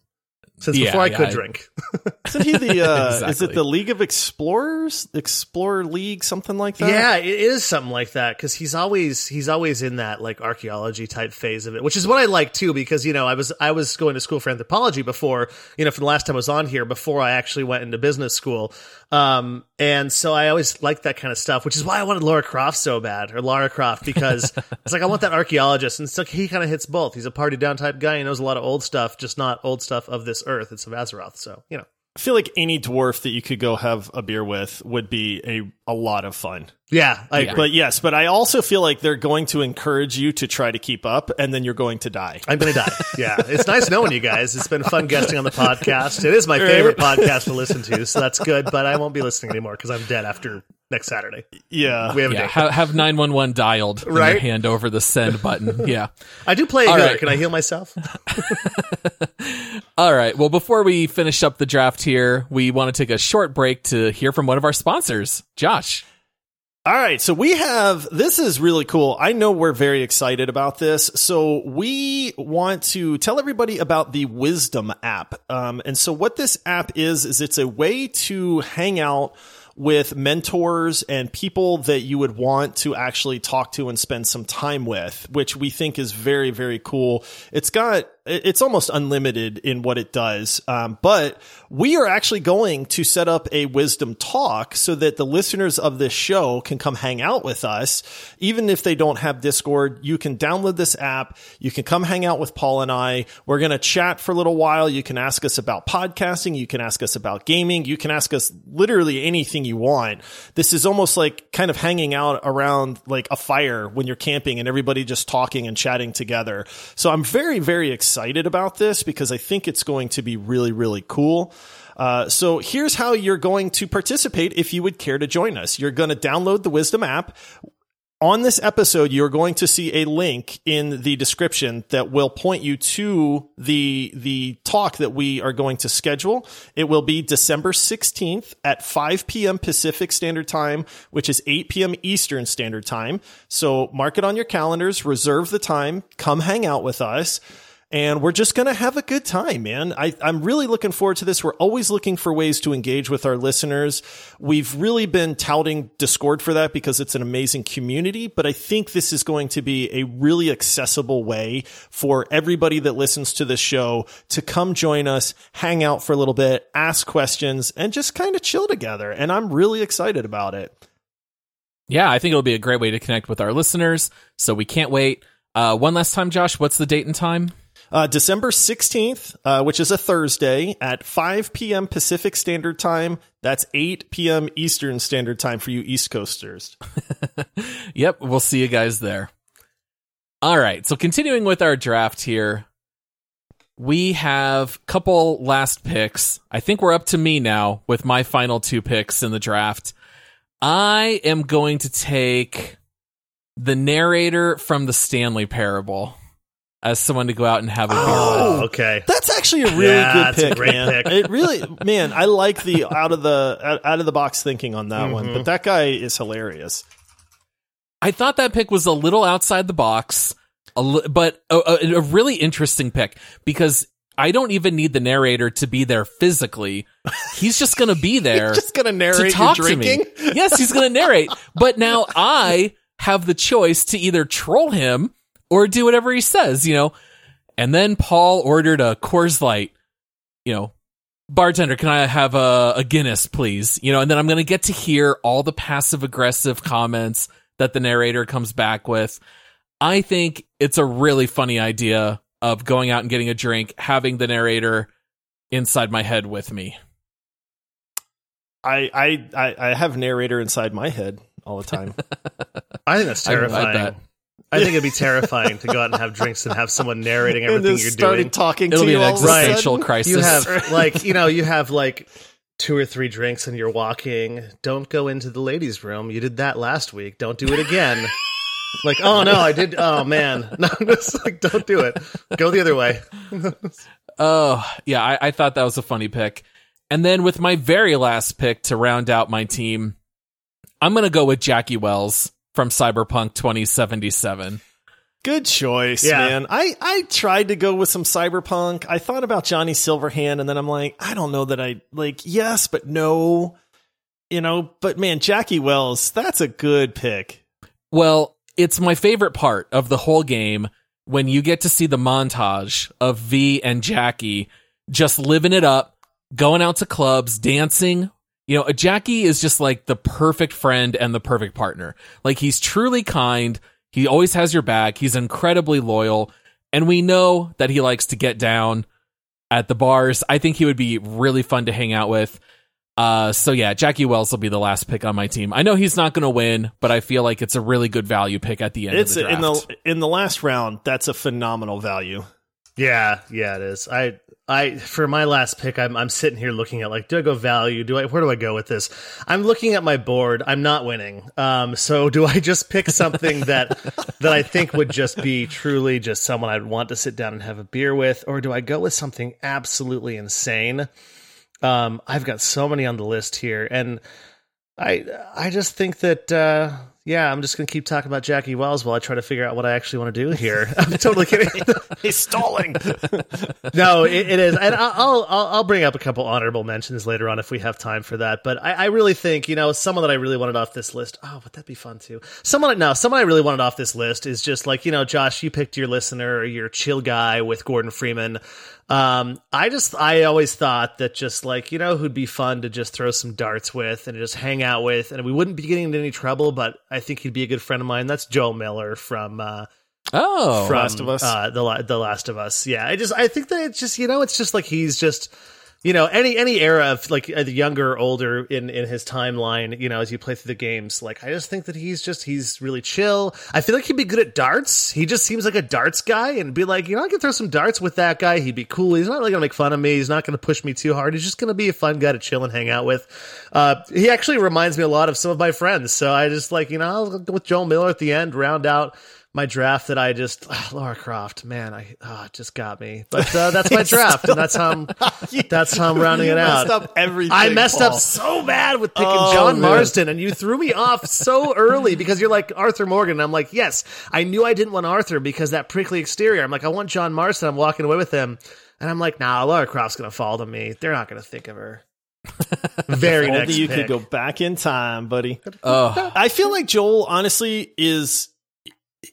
since Yeah, before I yeah, could I- drink. Isn't he the? Uh, Is it the League of Explorers? Explorer League, something like that. Yeah, it is something like that because he's always he's always in that like archaeology type phase of it, which is what I like too. Because you know I was I was going to school for anthropology before you know from the last time I was on here before I actually went into business school, um, and so I always liked that kind of stuff, which is why I wanted Laura Croft so bad or Lara Croft because it's like I want that archaeologist, and so he kind of hits both. He's a party down type guy. He knows a lot of old stuff, just not old stuff of this earth. It's of Azeroth, so you know. I feel like any dwarf that you could go have a beer with would be a a lot of fun. Yeah, I agree. But yes, but I also feel like they're going to encourage you to try to keep up, and then you're going to die. I'm gonna die. Yeah, it's nice knowing you guys. It's been fun guesting on the podcast. It is my favorite podcast to listen to, so that's good. But I won't be listening anymore because I'm dead after next Saturday. Yeah, We have Yeah, date. have, have 911 dialed and your Right? hand over the send button. Yeah. I do play a All right. Can I heal myself? All right. Well, before we finish up the draft here, we want to take a short break to hear from one of our sponsors, Josh. All right, so we have this is really cool. I know we're very excited about this. So we want to tell everybody about the Wisdom app. Um, and so what this app is is it's a way to hang out with mentors and people that you would want to actually talk to and spend some time with, which we think is very very cool. It's got it's almost unlimited in what it does. Um, but we are actually going to set up a wisdom talk so that the listeners of this show can come hang out with us. Even if they don't have Discord, you can download this app. You can come hang out with Paul and I. We're going to chat for a little while. You can ask us about podcasting. You can ask us about gaming. You can ask us literally anything you want. This is almost like kind of hanging out around like a fire when you're camping and everybody just talking and chatting together. So I'm very, very excited about this because I think it's going to be really, really cool. Uh, so here's how you're going to participate if you would care to join us. You're going to download the Wisdom app. On this episode, you're going to see a link in the description that will point you to the, the talk that we are going to schedule. It will be December 16th at 5 p.m. Pacific Standard Time, which is 8 p.m. Eastern Standard Time. So mark it on your calendars, reserve the time, come hang out with us and we're just going to have a good time, man. I, I'm really looking forward to this. We're always looking for ways to engage with our listeners. We've really been touting Discord for that because it's an amazing community, but I think this is going to be a really accessible way for everybody that listens to this show to come join us, hang out for a little bit, ask questions, and just kind of chill together. And I'm really excited about it. Yeah, I think it'll be a great way to connect with our listeners. So we can't wait. Uh, one last time, Josh, what's the date and time? Uh, December 16th, uh, which is a Thursday at 5 p.m. Pacific Standard Time. That's 8 p.m. Eastern Standard Time for you East Coasters. Yep, we'll see you guys there. All right, so continuing with our draft here, we have a couple last picks. I think we're up to me now with my final two picks in the draft. I am going to take the narrator from the Stanley Parable as someone to go out and have a beer with. Oh, okay. That's actually a really Yeah, good that's a pick, great man. pick. It really, man, I like the out of the out- out of the box thinking on that one. Mm-hmm. But that guy is hilarious. I thought that pick was a little outside the box, a li- but a, a, a really interesting pick because I don't even need the narrator to be there physically. He's just going to be there Just gonna to narrate talk to me. drinking. Yes, he's going to narrate. But now I have the choice to either troll him or do whatever he says, you know. And then Paul ordered a Coors Light, you know, bartender, can I have a, a Guinness, please? You know, and then I'm going to get to hear all the passive aggressive comments that the narrator comes back with. I think it's a really funny idea of going out and getting a drink, having the narrator inside my head with me. I, I I I have narrator inside my head all the time. I think that's I- I terrifying. bet. I, think it'd be terrifying to go out and have drinks and have someone narrating everything just you're started doing. talking It'll to be you an all of a existential sudden. crisis. You have like you know you have like two or three drinks and you're walking. Don't go into the ladies' room. You did that last week. Don't do it again. like oh no, I did. Oh man, no, just like don't do it. Go the other way. Oh, yeah, I, I thought that was a funny pick. And then with my very last pick to round out my team, I'm going to go with Jackie Wells from Cyberpunk 2077. Good choice, Yeah. man. I, I tried to go with some cyberpunk. I thought about Johnny Silverhand, and then I'm like, I don't know that I like yes, but no. You know, but man, Jackie Wells, that's a good pick. Well, it's my favorite part of the whole game when you get to see the montage of V and Jackie just living it up, going out to clubs, dancing. You know, Jackie is just like the perfect friend and the perfect partner. Like he's truly kind. He always has your back. He's incredibly loyal. And we know that he likes to get down at the bars. I think he would be really fun to hang out with. Uh, so yeah, Jackie Wells will be the last pick on my team. I know he's not going to win, but I feel like it's a really good value pick at the end It's of the in the in the last round. That's a phenomenal value. Yeah, yeah, it is. I, I, for my last pick, I'm, I'm sitting here looking at like, do I go value? Do I, where do I go with this? I'm looking at my board. I'm not winning. Um, so do I just pick something that, that I think would just be truly just someone I'd want to sit down and have a beer with, or do I go with something absolutely insane? Um, I've got so many on the list here, and I, I just think that, uh, yeah, I'm just gonna keep talking about Jackie Wells while I try to figure out what I actually want to do here. I'm totally kidding. He's stalling. no, it, it is, and I'll, I'll I'll bring up a couple honorable mentions later on if we have time for that. But I, I really think you know someone that I really wanted off this list. Oh, would that be fun too? Someone no, someone I really wanted off this list is just like you know, Josh, you picked your listener, or your chill guy with Gordon Freeman. Um, I just I always thought that just like you know who'd be fun to just throw some darts with and just hang out with, and we wouldn't be getting into any trouble. But I think he'd be a good friend of mine. That's Joel Miller from. Uh, oh, from Last of Us. Uh, the the Last of Us. Yeah, I just I think that it's just you know it's just like he's just you know any any era of like the younger or older in in his timeline. You know, as you play through the games, like I just think that he's just he's really chill. I feel like he'd be good at darts. He just seems like a darts guy, and be like you know I can throw some darts with that guy. He'd be cool. He's not really gonna make fun of me. He's not gonna push me too hard. He's just gonna be a fun guy to chill and hang out with. Uh, he actually reminds me a lot of some of my friends. So I just like you know I'll go with Joel Miller at the end, round out my draft that I just ah, Laura Croft, man, I it just got me. But uh, that's my draft, and that's how I'm that's how I'm rounding You it out. up everything. I messed Paul. up so bad with picking Oh, John man. Marston, and you threw me off so early because you're like Arthur Morgan. And I'm like, yes, I knew I didn't want Arthur because that prickly exterior. I'm like, I want John Marston. I'm walking away with him, and I'm like, nah, Laura Croft's gonna fall to me. They're not gonna think of her. Very Only next you pick. could go back in time, buddy. oh, I feel like Joel honestly is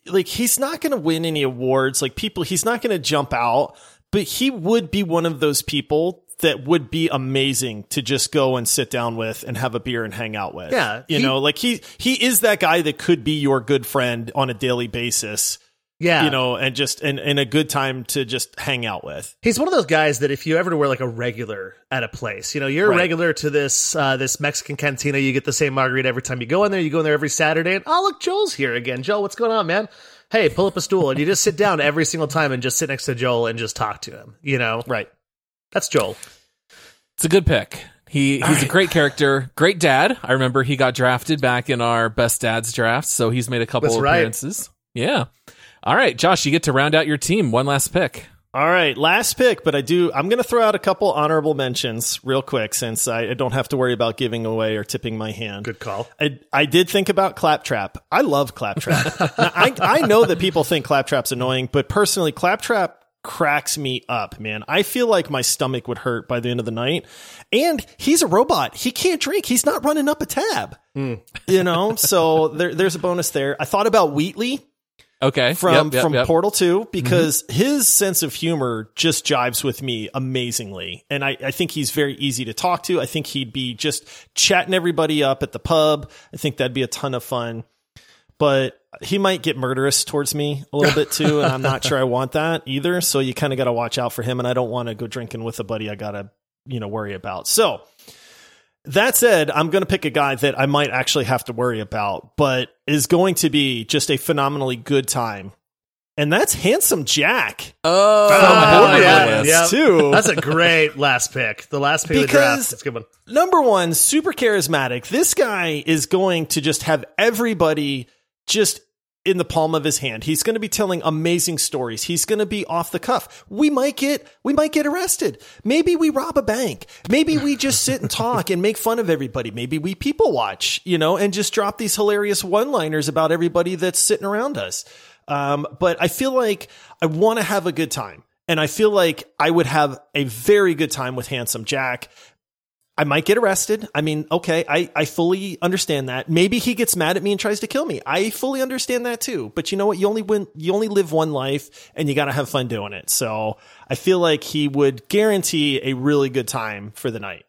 like he's not going to win any awards. Like people, he's not going to jump out, but he would be one of those people that would be amazing to just go and sit down with and have a beer and hang out with. Yeah, you he- know, like he he is that guy that could be your good friend on a daily basis. Yeah, You know, and just and, and a good time to just hang out with. He's one of those guys that if you ever were like a regular at a place, you know, you're a regular to this uh, this Mexican cantina. You get the same margarita every time you go in there. You go in there every Saturday, and oh look, Joel's here again. Joel, what's going on, man? Hey, pull up a stool, and you just sit down every single time and just sit next to Joel and just talk to him. You know, Right. that's Joel. it's a good pick. He he's a great character, great dad. I remember he got drafted back in our best dads draft, so he's made a couple That's right. appearances. Yeah. All right, Josh, you get to round out your team. One last pick. All right, last pick, but I do. I'm going to throw out a couple honorable mentions real quick since I, I don't have to worry about giving away or tipping my hand. Good call. I, I did think about Claptrap. I love Claptrap. now, I, I know that people think Claptrap's annoying, but personally, Claptrap cracks me up, man. I feel like my stomach would hurt by the end of the night. And he's a robot. He can't drink. He's not running up a tab. Hmm. You know, so there, there's a bonus there. I thought about Wheatley Okay. from Yep, yep, from yep. Portal 2 mm-hmm. because his sense of humor just jives with me amazingly. And I, I think he's very easy to talk to. I think he'd be just chatting everybody up at the pub. I think that'd be a ton of fun. But he might get murderous towards me a little bit too, and I'm not sure I want that either. So you kind of got to watch out for him, and I don't want to go drinking with a buddy I got to, you know, worry about. So that said, I'm going to pick a guy that I might actually have to worry about, but is going to be just a phenomenally good time. And that's Handsome Jack. Oh, Oh, yeah, this. yeah. too. That's a great last pick. The last pick of the draft. That's a good one. Number one, super charismatic. This guy is going to just have everybody just in the palm of his hand. He's going to be telling amazing stories. He's going to be off the cuff. We might get we might get arrested. Maybe we rob a bank. Maybe we just sit and talk and make fun of everybody. Maybe we people watch, you know, and just drop these hilarious one-liners about everybody that's sitting around us. Um, but I feel like I want to have a good time. And I feel like I would have a very good time with Handsome Jack. I might get arrested. I mean, okay, I, I fully understand that. Maybe he gets mad at me and tries to kill me. I fully understand that too. But you know what? You only win, you only live one life and you got to have fun doing it. So I feel like he would guarantee a really good time for the night.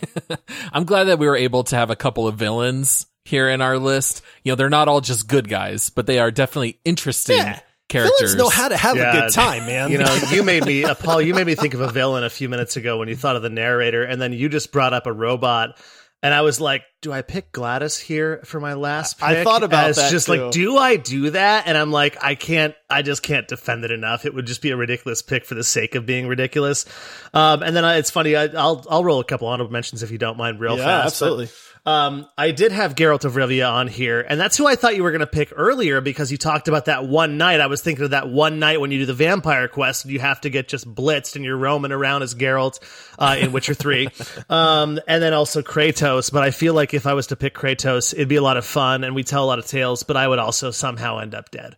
I'm glad that we were able to have a couple of villains here in our list. You know, they're not all just good guys, but they are definitely interesting Yeah. Characters. Villains know how to have a good time, man. You know, you made me, uh, Paul, you made me think of a villain a few minutes ago when you thought of the narrator, and then you just brought up a robot. And I was like, do I pick GLaDOS here for my last pick? I thought about As that, just too. like, do I do that? And I'm like, I can't, I just can't defend it enough. It would just be a ridiculous pick for the sake of being ridiculous. Um, and then I, it's funny, I, I'll, I'll roll a couple honorable mentions if you don't mind real yeah, fast. but- absolutely. Um, I did have Geralt of Rivia on here, and that's who I thought you were going to pick earlier because you talked about that one night. I was thinking of that one night when you do the vampire quest and you have to get just blitzed and you're roaming around as Geralt uh, in Witcher 3. um, and then also Kratos. But I feel like if I was to pick Kratos, it'd be a lot of fun and we tell a lot of tales, but I would also somehow end up dead.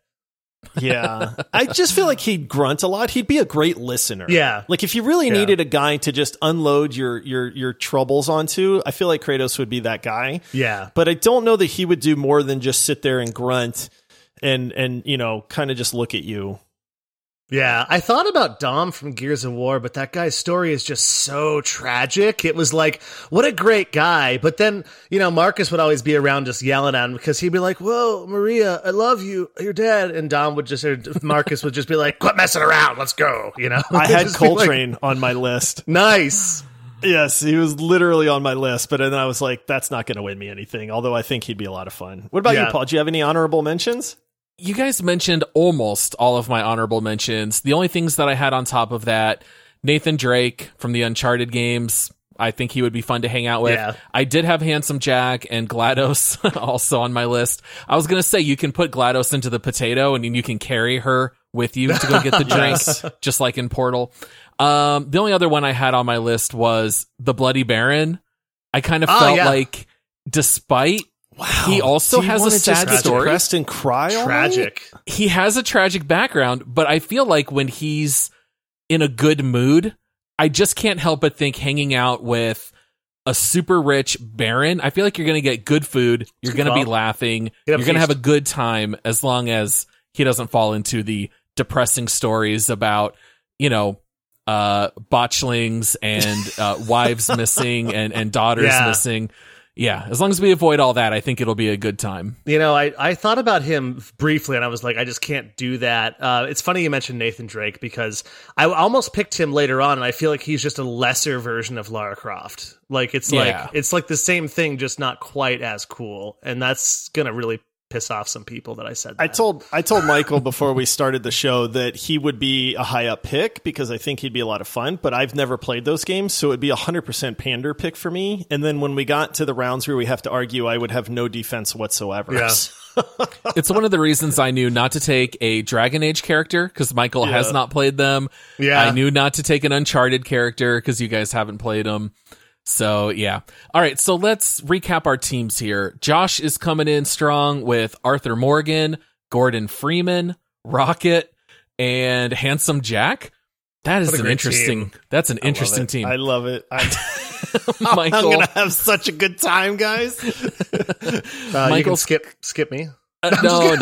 Yeah. I just feel like he'd grunt a lot. He'd be a great listener. Yeah. Like if you really Yeah. needed a guy to just unload your your your troubles onto, I feel like Kratos would be that guy. Yeah. But I don't know that he would do more than just sit there and grunt and and you know, kind of just look at you. Yeah, I thought about Dom from Gears of War, but that guy's story is just so tragic. It was like, what a great guy. But then, you know, Marcus would always be around just yelling at him because he'd be like, Whoa, Maria, I love you. You're dead. And Dom would just, or Marcus would just be like, Quit messing around. Let's go. You know, I had be like, Cole Train on my list. nice. Yes, he was literally on my list, but then I was like, that's not going to win me anything. Although I think he'd be a lot of fun. What about Yeah. you, Paul? Do you have any honorable mentions? You guys mentioned almost all of my honorable mentions. The only things that I had on top of that, Nathan Drake from the Uncharted games. I think he would be fun to hang out with. Yeah. I did have Handsome Jack and GLaDOS also on my list. I was going to say you can put GLaDOS into the potato and you can carry her with you to go get the drink, Yes. just like in Portal. Um, the only other one I had on my list was the Bloody Baron. I kind of Oh, felt yeah. like despite Wow. He also has a wanna just sad story. depressed and cry. Tragic. he has a tragic background, but I feel like when he's in a good mood, I just can't help but think hanging out with a super rich baron, I feel like you're going to get good food, you're going to be laughing, you're going to have a good time as long as he doesn't fall into the depressing stories about, you know, uh botchlings and uh wives missing and and daughters Yeah. missing. Yeah, as long as we avoid all that, I think it'll be a good time. You know, I, I thought about him briefly and I was like, I just can't do that. Uh, it's funny you mentioned Nathan Drake because I almost picked him later on and I feel like he's just a lesser version of Lara Croft. Like it's Yeah. like it's like the same thing, just not quite as cool. And that's gonna really piss off some people that I said. I told I told Michael before we started the show that he would be a high up pick because I think he'd be a lot of fun. But I've never played those games, so it'd be a hundred percent pander pick for me. And then when we got to the rounds where we have to argue, I would have no defense whatsoever. Yeah. It's one of the reasons I knew not to take a Dragon Age character because Michael has not played them. Yeah. I knew not to take an Uncharted character because you guys haven't played them. So yeah. All right. So let's recap our teams here. Josh is coming in strong with Arthur Morgan, Gordon Freeman, Rocket, and Handsome Jack. That is an interesting. team. That's an I interesting team. I love it. I, I'm gonna have such a good time, guys. Uh, you can skip skip me. Uh, no, no,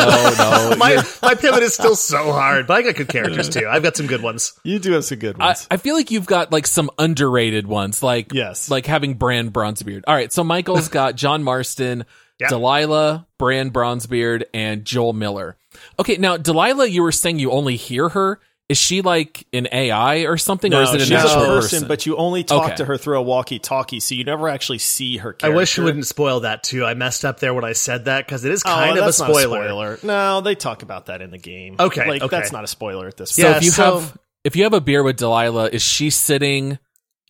no. my You're- my pivot is still so hard, but I got good characters too. I've got some good ones. You do have some good ones. I feel like you've got like some underrated ones, like Yes. like having Brann Bronzebeard. All right, so Michael's got John Marston, Yeah. Delilah, Brann Bronzebeard, and Joel Miller. Okay, now Delilah, you were saying you only hear her. Is she like an AI or something, or no, is it an she's actual a person? person, but you only talk Okay. to her through a walkie-talkie, so you never actually see her. I wish you wouldn't spoil that too. I messed up there when I said that because it is Oh, kind of a that's not spoiler. No, they talk about that in the game. Okay, like okay. that's not a spoiler at this so point. Yeah, if you so- have if you have a beer with Delilah, is she sitting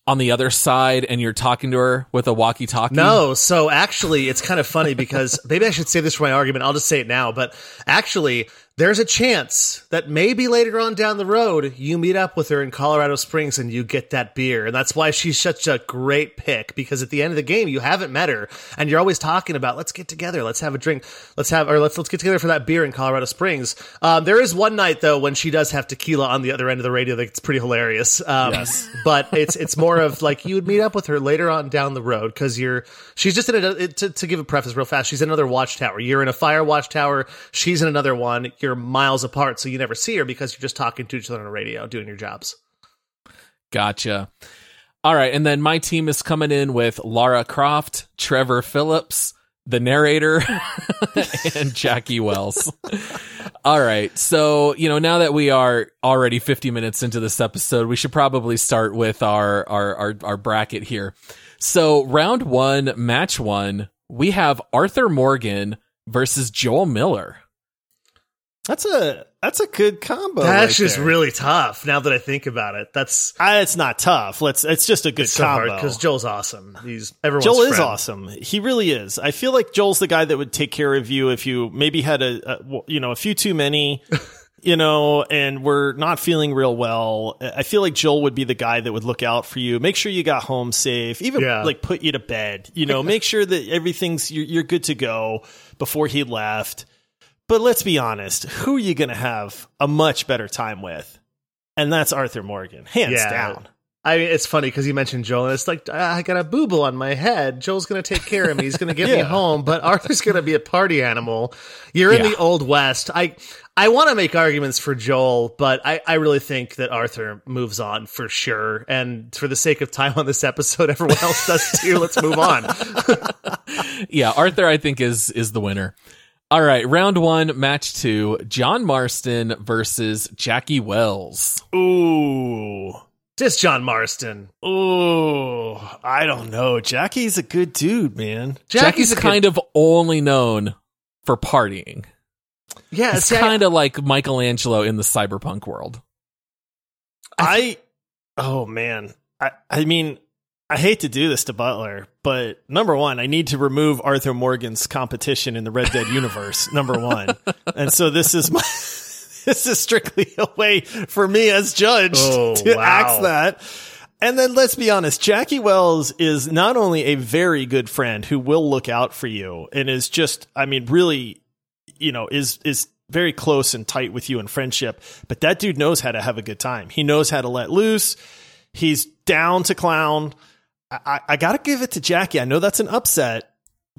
on the other side and you're talking to her with a walkie-talkie? No, so actually, it's kind of funny because maybe I should say this for my argument. I'll just say it now. But actually, there's a chance that maybe later on down the road, you meet up with her in Colorado Springs and you get that beer. And that's why she's such a great pick because at the end of the game, you haven't met her and you're always talking about, let's get together, let's have a drink, let's have, or let's, let's get together for that beer in Colorado Springs. Um, there is one night though when she does have tequila on the other end of the radio that's pretty hilarious. Um, Yes. but it's it's more of like you would meet up with her later on down the road because you're she's just in a to, to give a preface real fast she's in another watchtower you're in a fire watchtower she's in another one you're miles apart so you never see her because you're just talking to each other on a radio doing your jobs Gotcha. All right, and then my team is coming in with Lara Croft, Trevor Phillips, the narrator, and Jackie Wells. All right, so you know now that we are already 50 minutes into this episode, we should probably start with our our our, our bracket here. So round one, match one, we have Arthur Morgan versus Joel Miller. That's a that's a good combo. that's right just there. really tough now that i think about it that's I, it's not tough. Let's. It's just a good so combo. because joel's awesome he's everyone's Joel is awesome. He really is. I feel like Joel's the guy that would take care of you if you maybe had a, a you know a few too many, you know, and we're not feeling real well. I feel like Joel would be the guy that would look out for you, make sure you got home safe, even Yeah. like put you to bed. You know, make sure that everything's you're, you're good to go before he left. But let's be honest, who are you going to have a much better time with? And that's Arthur Morgan, hands Yeah. down. I mean, it's funny because you mentioned Joel, and it's like "Ah, I got a booble on my head. Joel's going to take care of me. He's going to get me home, but Arthur's going to be a party animal. You're in Yeah. the old west. I I want to make arguments for Joel, but I I really think that Arthur moves on for sure. And for the sake of time on this episode, everyone else does too. Let's move on. yeah, Arthur, I think is is the winner. All right, round one, match two: John Marston versus Jackie Wells. Ooh. Just John Marston. Oh, I don't know. Jackie's a good dude, man. Jackie's, a good- kind of only known for partying. yeah. It's kind of like Michelangelo in the cyberpunk world. I, oh man. I, I mean, I hate to do this to Butler, but number one, I need to remove Arthur Morgan's competition in the Red Dead universe. number one, and so this is my. This is strictly a way for me as judge Oh, to wow. axe that. And then let's be honest, Jackie Wells is not only a very good friend who will look out for you and is just, I mean, really, you know, is, is very close and tight with you in friendship, but that dude knows how to have a good time. He knows how to let loose. He's down to clown. I, I, got to give it to Jackie. I know that's an upset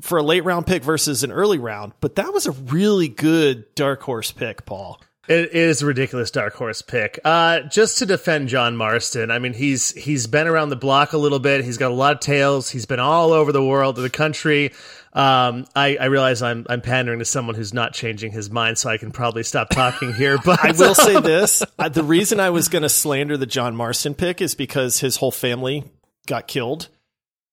for a late round pick versus an early round, but that was a really good dark horse pick, Paul. It is a ridiculous dark horse pick. Uh, just to defend John Marston, I mean he's he's been around the block a little bit. He's got a lot of tales. He's been all over the world, the country. Um, I, I realize I'm I'm pandering to someone who's not changing his mind, so I can probably stop talking here. But I will say this: uh, the reason I was going to slander the John Marston pick is because his whole family got killed.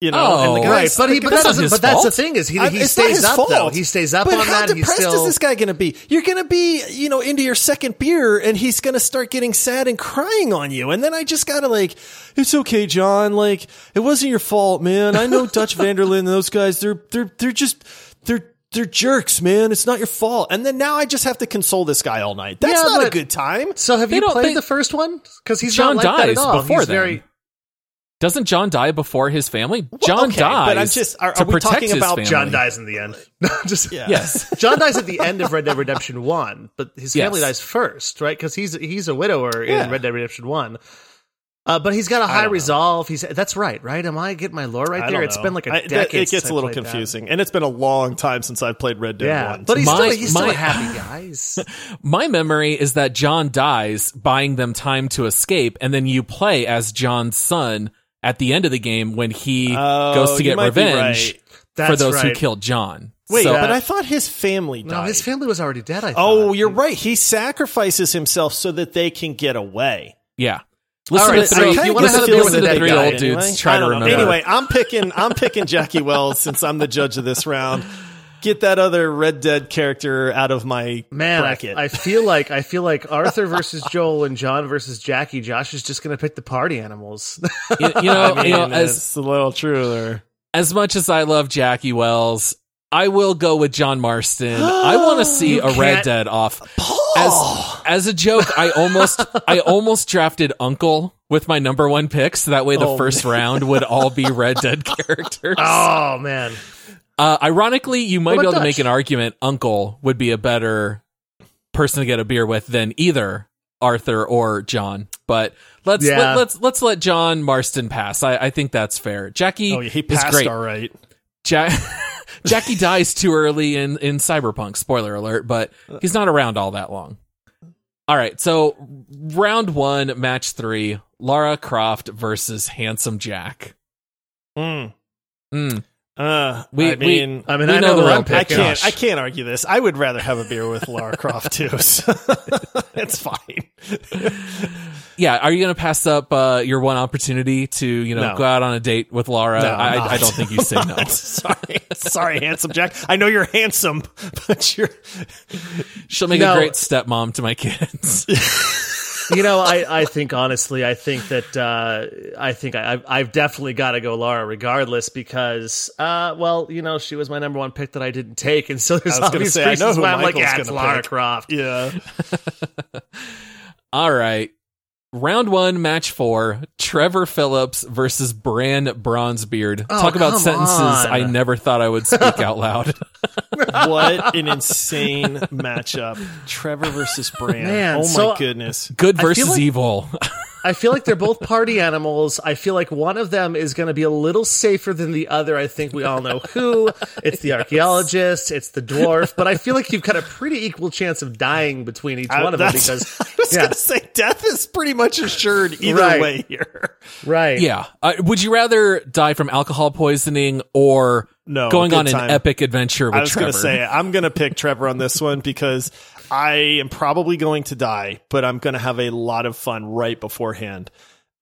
You know, Oh, and the oh, Right, guy's, but he, but guy's- that's, his but that's the thing is he, he it's not stays his up fault. though. He stays up but on how that. He's depressed still is this guy going to be? You're going to be, you know, into your second beer, and he's going to start getting sad and crying on you. And then I just got to like, it's okay, John. Like, it wasn't your fault, man. I know Dutch van der Linde and those guys. They're they're they're just they're. They're jerks, man. It's not your fault. And then now I just have to console this guy all night. That's Yeah, not a good time. So have They you played they- the first one? Because he's John not like that dies at all. before he's then. very Doesn't John die before his family? John okay, dies. but I'm just- are- to are we protect talking about family. John dies in the end. No, just Yeah. Yes. John dies at the end of Red Dead Redemption One, but his family Yes. dies first, right? Because he's he's a widower Yeah. in Red Dead Redemption One. Uh, but he's got a high don't know. resolve. He's that's right, right? Am I getting my lore right I there? don't It's know. been like a I- decade. that- It since gets I a little played that. confusing, and it's been a long time since I've played Red Dead Yeah, One. but he's My- still he's still a happy guy. My memory is that John dies, buying them time to escape, and then you play as John's son at the end of the game when he Oh, goes to get revenge right. for That's those who killed John. Wait, So- but I thought his family died. No, his family was already dead. I Oh, you're right. He sacrifices himself so that they can get away. yeah. Listen right, to so three. if you wanna listen have to beer listen to a three dead guy old dudes Anyway, try I to don't remember. Anyway, I'm picking. I'm picking Jackie Wells since I'm the judge of this round. Get that other Red Dead character out of my Man, I, bracket. I feel like I feel like Arthur versus Joel and John versus Jackie. Josh is just going to pick the party animals. you, you know, I mean, you know, as it's a little true there. as much as I love Jackie Wells, I will go with John Marston. I want to see You a Red Dead off. As as a joke, I almost I almost drafted Uncle with my number one pick, so that way the Oh, first round would all be Red Dead characters. oh man, Uh, ironically, you might be about able to make an argument Uncle would be a better person to get a beer with than either Arthur or John. But let's Yeah. let, let's let's let John Marston pass. I, I think that's fair. Jackie Oh, he is passed great. all right. Ja- Jackie dies too early in, in Cyberpunk, spoiler alert, but he's not around all that long. All right, so round one, match three Lara Croft versus Handsome Jack. Mm. Mm. Uh, We- I we- I mean, We I know know the who pick. I can't. Gosh. I can't argue this. I would rather have a beer with Lara Croft too. So it's fine. Yeah, are you going to pass up uh, your one opportunity to you know No. go out on a date with Laura? No, I'm I, not. I don't think you say no. sorry, sorry, handsome Jack. I know you're handsome, but you're. She'll make No. a great stepmom to my kids. You know, I, I think honestly, I think that uh, I think I, I've- I've definitely got to go Laura regardless because, uh, well, you know, she was my number one pick that I didn't take, and so there's I was obvious say, I know reasons why I'm like, Michael's yeah, it's Lara pick. Croft. Yeah. All right. Round one, match four: Trevor Phillips versus Brann Bronzebeard. Oh, Talk about sentences on. I never thought I would speak out loud. What an insane matchup. Trevor versus Brann. Man, oh my so- goodness. Good versus like- evil. I feel like they're both party animals. I feel like one of them is going to be a little safer than the other. I think we all know who. It's the archaeologist. It's the dwarf. But I feel like you've got a pretty equal chance of dying between each I- one of them because, I was yeah, gonna say death is pretty much assured either Right. way here. right. yeah. Uh, would you rather die from alcohol poisoning or No, going good on an time. epic adventure with I was gonna say I'm gonna pick Trevor on this one because I am probably going to die, but I'm gonna have a lot of fun right beforehand.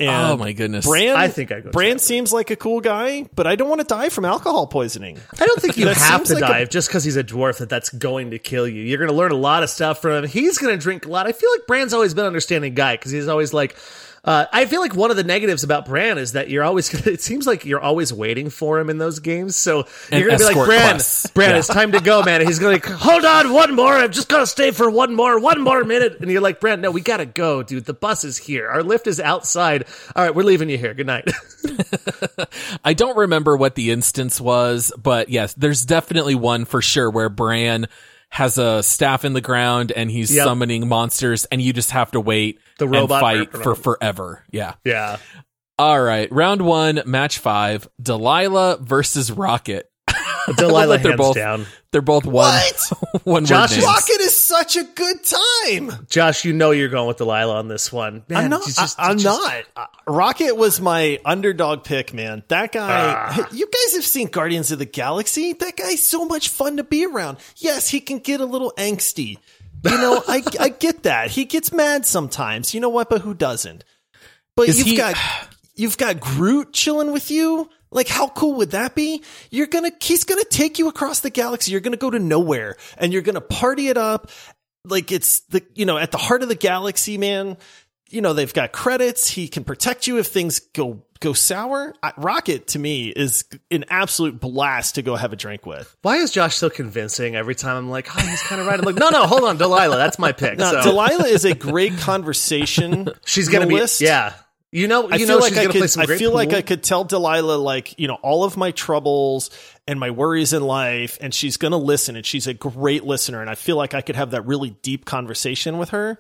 And oh my goodness. Brann, I think I go Brann Trevor. seems like a cool guy, but I don't want to die from alcohol poisoning. I don't think you That have to like a- just because he's a dwarf that that's going to kill you. You're going to learn a lot of stuff from him. He's going to drink a lot. I feel like Brann's always been an understanding guy because he's always like, uh, I feel like one of the negatives about Brann is that you're always. Gonna, it seems like you're always waiting for him in those games. So you're gonna be like, Brann, quests. Brann, Yeah. it's time to go, man. And he's gonna like, hold on, one more. I'm just gonna stay for one more, one more minute. And you're like, Brann, no, we gotta go, dude. The bus is here. Our lift is outside. All right, we're leaving you here. Good night. I don't remember what the instance was, but yes, there's definitely one for sure where Brann has a staff in the ground and he's Yep. summoning monsters and you just have to wait The and robot- fight for forever. Yeah. yeah. All right. Round one, match five, Delilah versus Rocket. Delilah They're hands both- down. They're both one, What? one Josh word names. Rocket is such a good time. Josh, you know you're going with Delilah on this one. Man, I'm not. just- I, am just- not. Uh, Rocket was my underdog pick, man. That guy. Ah. You guys have seen Guardians of the Galaxy. That guy's so much fun to be around. Yes, he can get a little angsty. You know, I I get that. He gets mad sometimes. You know what? But who doesn't? But Is you've he- got you've got Groot chilling with you. Like, how cool would that be? You're gonna, he's gonna take you across the galaxy. You're gonna go to nowhere and you're gonna party it up. Like it's the, you know, at the heart of the galaxy, man. You know, they've got credits. He can protect you if things go, go sour. I, Rocket to me is an absolute blast to go have a drink with. Why is Josh so convincing every time I'm like, oh, he's kind of right? I'm like, no, no, hold on, Delilah, that's my pick. So Delilah is a great conversation. she's gonna be, list. yeah. You know, you I feel know, like I could. I feel like. I could tell Delilah like you know all of my troubles and my worries in life, and she's gonna listen, and she's a great listener, and I feel like I could have that really deep conversation with her.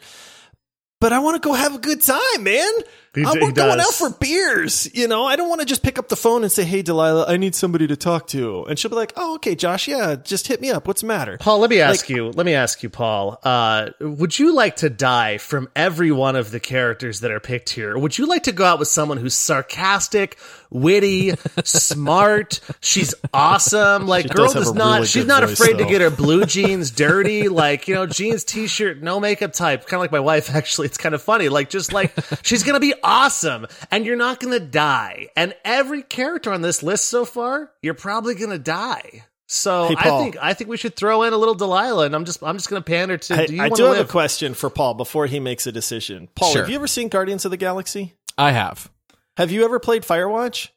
But I want to go have a good time, man. He- I'm he going does. out for beers. You know, I don't want to just pick up the phone and say, "Hey, Delilah, I need somebody to talk to," and she'll be like, "Oh, okay, Josh, yeah, just hit me up. What's the matter?" Paul, let me ask you. Let me ask you, Paul. Uh, would you like to die from every one of the characters that are picked here? Or would you like to go out with someone who's sarcastic, witty, smart? She's awesome. Like, She girl does does not. really she's not voice, afraid to get her blue jeans dirty. Like, you know, jeans, t-shirt, no makeup type. Kind of like my wife. Actually, it's kind of funny. Like, just like she's gonna be awesome, and you're not gonna die. And every character on this list so far, you're probably gonna die. So Hey, I think I think we should throw in a little Delilah, and I'm just I'm just going to pander to. I, do you I do have live? a question for Paul before he makes a decision. Paul, Sure. have you ever seen Guardians of the Galaxy? I have. Have you ever played Firewatch?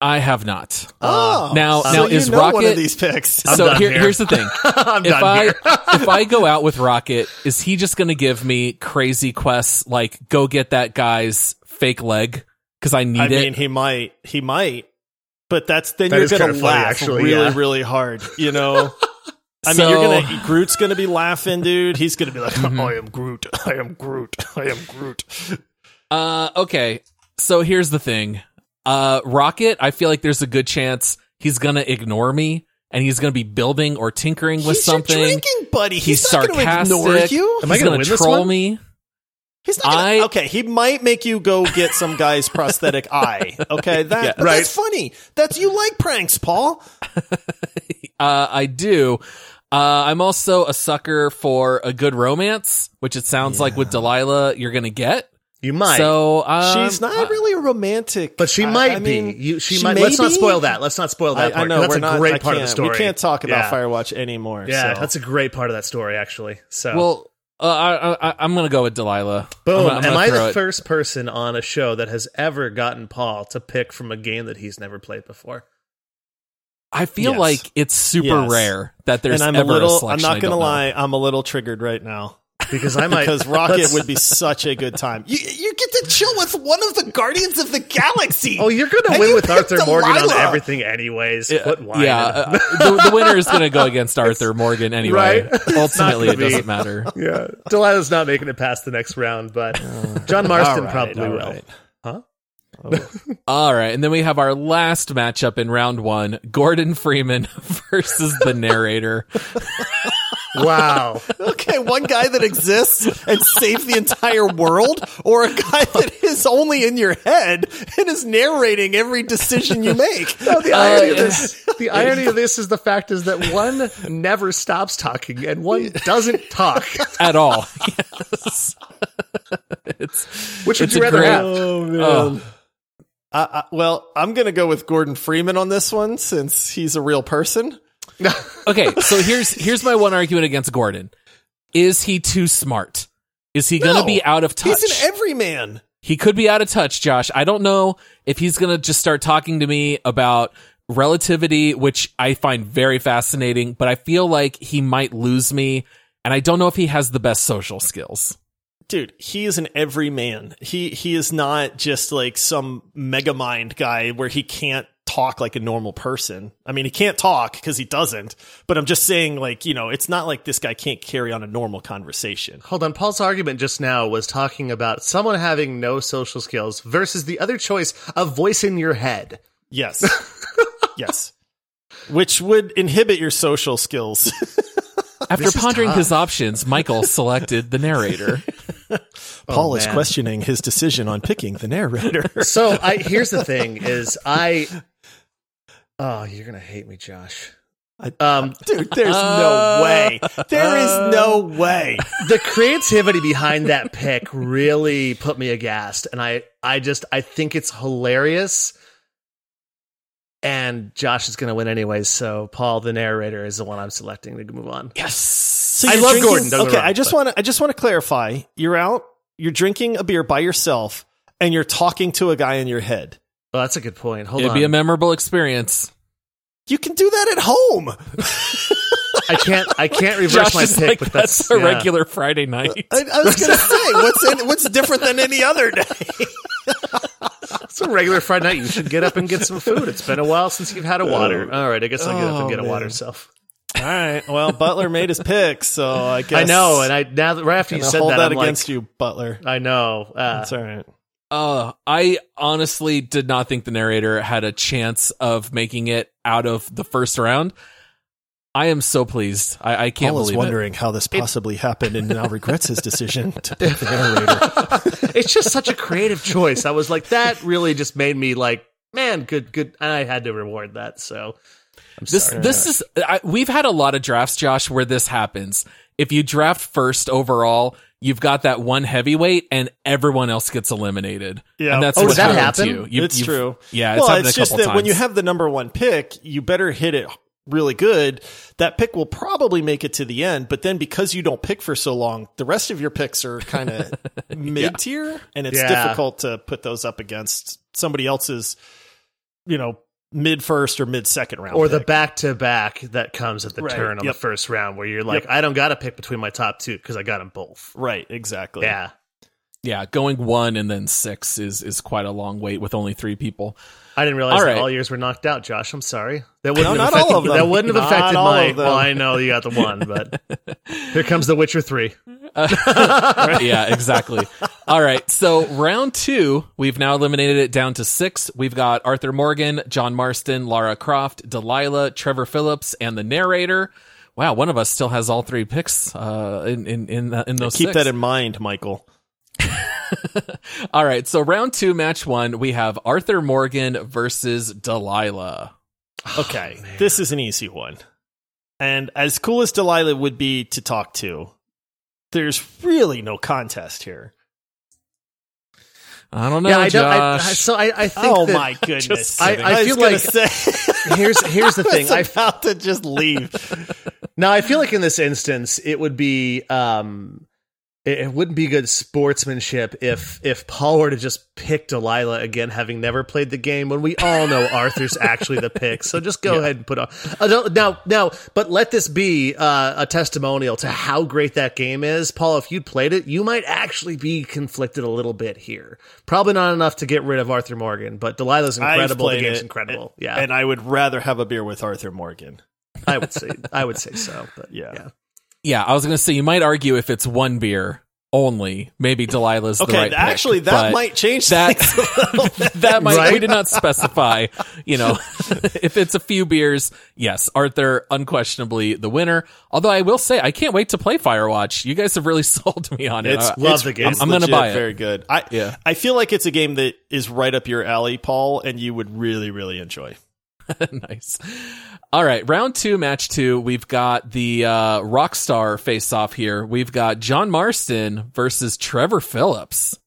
I have not. Oh, now- so now you is know one Rocket- of these picks? so here, here. here's the thing. I'm if I if I go out with Rocket, is he just going to give me crazy quests like go get that guy's fake leg because I need I it? I mean, he might, he might, but that's then That you're gonna kinda funny, laugh actually, really, yeah. really hard. You know, I mean, So- you're gonna Groot's gonna be laughing, dude. He's gonna be like, Mhm. "I am Groot, I am Groot, I am Groot." Uh, okay. So here's the thing. Uh, Rocket, I feel like there's a good chance he's gonna ignore me and he's gonna be building or tinkering with He's your something. drinking buddy. He's, He's not gonna sarcastic. ignore you. Am I gonna gonna win this troll one? me. He's not gonna, I- okay. He might make you go get some guy's prosthetic eye. Okay, that Yeah. Right. that's funny. That's you like pranks, Paul. Uh, I do. Uh, I'm also a sucker for a good romance, which it sounds like with Delilah you're gonna get. You might, So um, She's not really a romantic, but she might I be. mean, You, she, she might. may Let's not spoil that. Let's not spoil that I, part. I know that's we're a not. great part of the story. We can't talk about Yeah. Firewatch anymore. Yeah, so. that's a great part of that story, actually. So, Well, uh, I, I, I'm gonna go with Delilah. boom. I'm I'm Am I the it. first person on a show that has ever gotten Paul to pick from a game that he's never played before? I feel Yes. like it's super Yes. rare that there's and I'm ever a little. I'm selection I not gonna don't know. lie. I'm a little triggered right now Because I might. because Rocket would be such a good time. You, you get to chill with one of the Guardians of the Galaxy. Oh, you're gonna And win you with picked Arthur Morgan on everything, anyways. Quit whining. Yeah, uh, the, the winner is going to go against Arthur Morgan anyway. Right? Ultimately, it be. doesn't matter. yeah. Delilah's not making it past the next round, but John Marston All right, probably will. right. Huh? All right, and then we have our last matchup in round one: Gordon Freeman versus the narrator. Wow. Okay, one guy that exists and saves the entire world, or a guy that is only in your head and is narrating every decision you make. the uh, irony of yeah. this, the irony of this is the fact is that one never stops talking and one doesn't talk. At all, yes. it's Which would you a rather great- have? Oh man. Oh. I, I, well, I'm gonna go with Gordon Freeman on this one since he's a real person. okay. So here's here's my one argument against Gordon: Is he too smart? Is he going to No, be out of touch? He's an everyman. he could be out of touch, Josh. I don't know if he's going to just start talking to me about relativity, which I find very fascinating, but I feel like he might lose me. And I don't know if he has the best social skills. Dude, he is an everyman. He he is not just like some mega mind guy where he can't talk like a normal person. I mean, he can't talk because he doesn't. But I'm just saying, like, you know, it's not like this guy can't carry on a normal conversation. Hold on. Paul's argument just now was talking about someone having no social skills versus the other choice of voice in your head. Yes, yes, which would inhibit your social skills. After This pondering tough. his options, Michael selected the narrator. Paul is questioning his decision on picking the narrator. So I here's the thing is I Oh, you're gonna hate me, Josh. Um Dude, there's no way. There is no way. the creativity behind that pick really put me aghast and i i just i think it's hilarious and Josh is going to win anyways. So Paul, the narrator, is the one I'm selecting to move on. Yes. So I love drinking- Gordon, don't Okay, wrong, I just want to I just want to clarify. You're out, you're drinking a beer by yourself, and you're talking to a guy in your head. Oh, that's a good point. Hold It'd on. be a memorable experience. You can do that at home. I can't. I can't reverse Josh my pick, like, but that's, that's, a yeah. regular Friday night. I, I was gonna say, what's in, what's different than any other day? It's a regular Friday night. You should get up and get some food. It's been a while since you've had a water. All right, I guess I'll get up and Oh, get a water man. self. All right. Well, Butler made his pick, so I guess I know, and I now that right after you said hold that, that I'm against like, you, Butler. I know. Uh, That's all right. Uh, I honestly did not think the narrator had a chance of making it out of the first round. I am so pleased. I, I can't Paul is believe it. wondering how this possibly happened, and now regrets his decision to pick the narrator. it's just such a creative choice. I was like, that really just made me like, man, good, good. And I had to reward that. So I'm This sorry. this is I, we've had a lot of drafts, Josh, where this happens. If you draft first overall, you've got that one heavyweight, and everyone else gets eliminated. Yeah. and that's Oh, what does that happened to happen? you. You- it's true. Yeah, it's well, happened it's a just couple that when you have the number one pick, you better hit it really good. That pick will probably make it to the end, but then because you don't pick for so long, the rest of your picks are kind of mid tier, and it's Yeah. difficult to put those up against somebody else's, you know, mid first or mid second round, or the back to back that comes at the Right, turn on yep. the first round where you're like, Yep. I don't got to pick between my top two because I got them both. right, exactly. Yeah. yeah, going one and then six is is quite a long wait with only three people. I didn't realize All that all yours were knocked out, Josh. I'm sorry. That wouldn't No, have not all affected, of them. That wouldn't have Not affected all my. Well, I know you got the one, but here comes The Witcher Three. yeah, exactly. All right. So round two, we've now eliminated it down to six. We've got Arthur Morgan, John Marston, Lara Croft, Delilah, Trevor Phillips, and the narrator. Wow, one of us still has all three picks uh, in in in, uh, in those. Keep six. that in mind, Michael. All right. So round two, match one, we have Arthur Morgan versus Delilah. Okay, this is an easy one. And as cool as Delilah would be to talk to, there's really no contest here. I don't know, yeah, I don't. I, I- Josh. so I, I think. Oh that- my goodness! just I- kidding. I feel like- say, Here's here's the thing. I I was about to just leave. Now, I feel like in this instance, it would be um, it, it wouldn't be good sportsmanship if if Paul were to just pick Delilah again, having never played the game. When we all know Arthur's actually the pick, so just go ahead and put on. Uh, now, now, but let this be uh, a testimonial to how great that game is, Paul. If you'd played it, you might actually be conflicted a little bit here. Probably not enough to get rid of Arthur Morgan, but Delilah's incredible. The game's it, incredible. and- Yeah, and I would rather have a beer with Arthur Morgan. I would say I would say so. But Yeah. yeah. Yeah, I was going to say you might argue if it's one beer only, maybe Delilah's Okay, the right pick, actually, that might change that things a bit. that might we did not specify. You know, if it's a few beers, yes, Arthur unquestionably the winner. Although I will say I can't wait to play Firewatch. You guys have really sold me on it. It's, Uh, Love it's- the game. it's I'm gonna buy it. Very good. I Yeah. I feel like it's a game that is right up your alley, Paul, and you would really, really enjoy. nice. All right, round two, match two. We've got the uh, Rockstar face off here. We've got John Marston versus Trevor Phillips.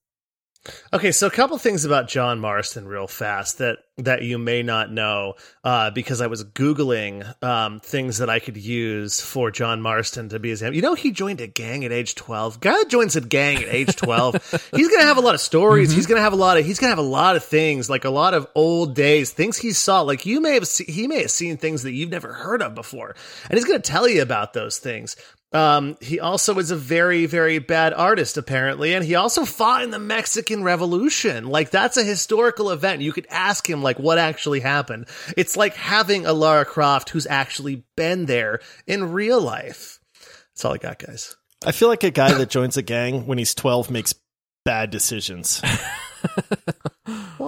Okay, so a couple things about John Marston real fast that that you may not know uh, because I was googling um, things that I could use for John Marston to be his. You know, he joined a gang at age twelve. Guy that joins a gang at age twelve, he's gonna have a lot of stories. He's gonna have a lot of. He's gonna have a lot of things, like a lot of old days, things he saw. Like you may have, se- he may have seen things that you've never heard of before, and he's gonna tell you about those things. Um, he also is a very, very bad artist, apparently, and he also fought in the Mexican Revolution. Like that's a historical event. You could ask him like what actually happened. It's like having a Lara Croft who's actually been there in real life. That's all I got, guys. I feel like a guy that joins a gang when he's 12 makes bad decisions.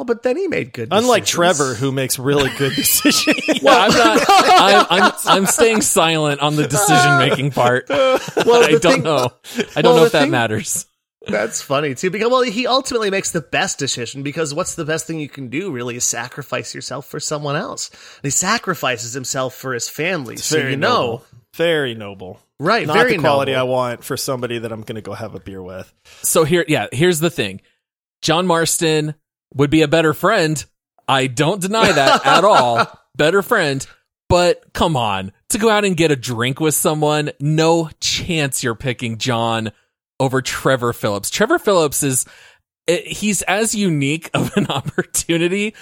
Well, but then he made good. Unlike decisions. Trevor, who makes really good decisions. Well, I'm not. I'm, I'm I'm staying silent on the decision making part. well, I don't thing- know. I don't well, know if that thing- matters. That's funny too, because well, he ultimately makes the best decision because what's the best thing you can do really is sacrifice yourself for someone else. And he sacrifices himself for his family, so Very you know, noble. Very noble. right? Not very the quality noble. I want for somebody that I'm going to go have a beer with. So here, yeah, here's the thing. John Marston would be a better friend. I don't deny that at all. better friend. But come on, to go out and get a drink with someone, no chance you're picking John over Trevor Phillips. Trevor Phillips is, eh, he's as unique of an opportunity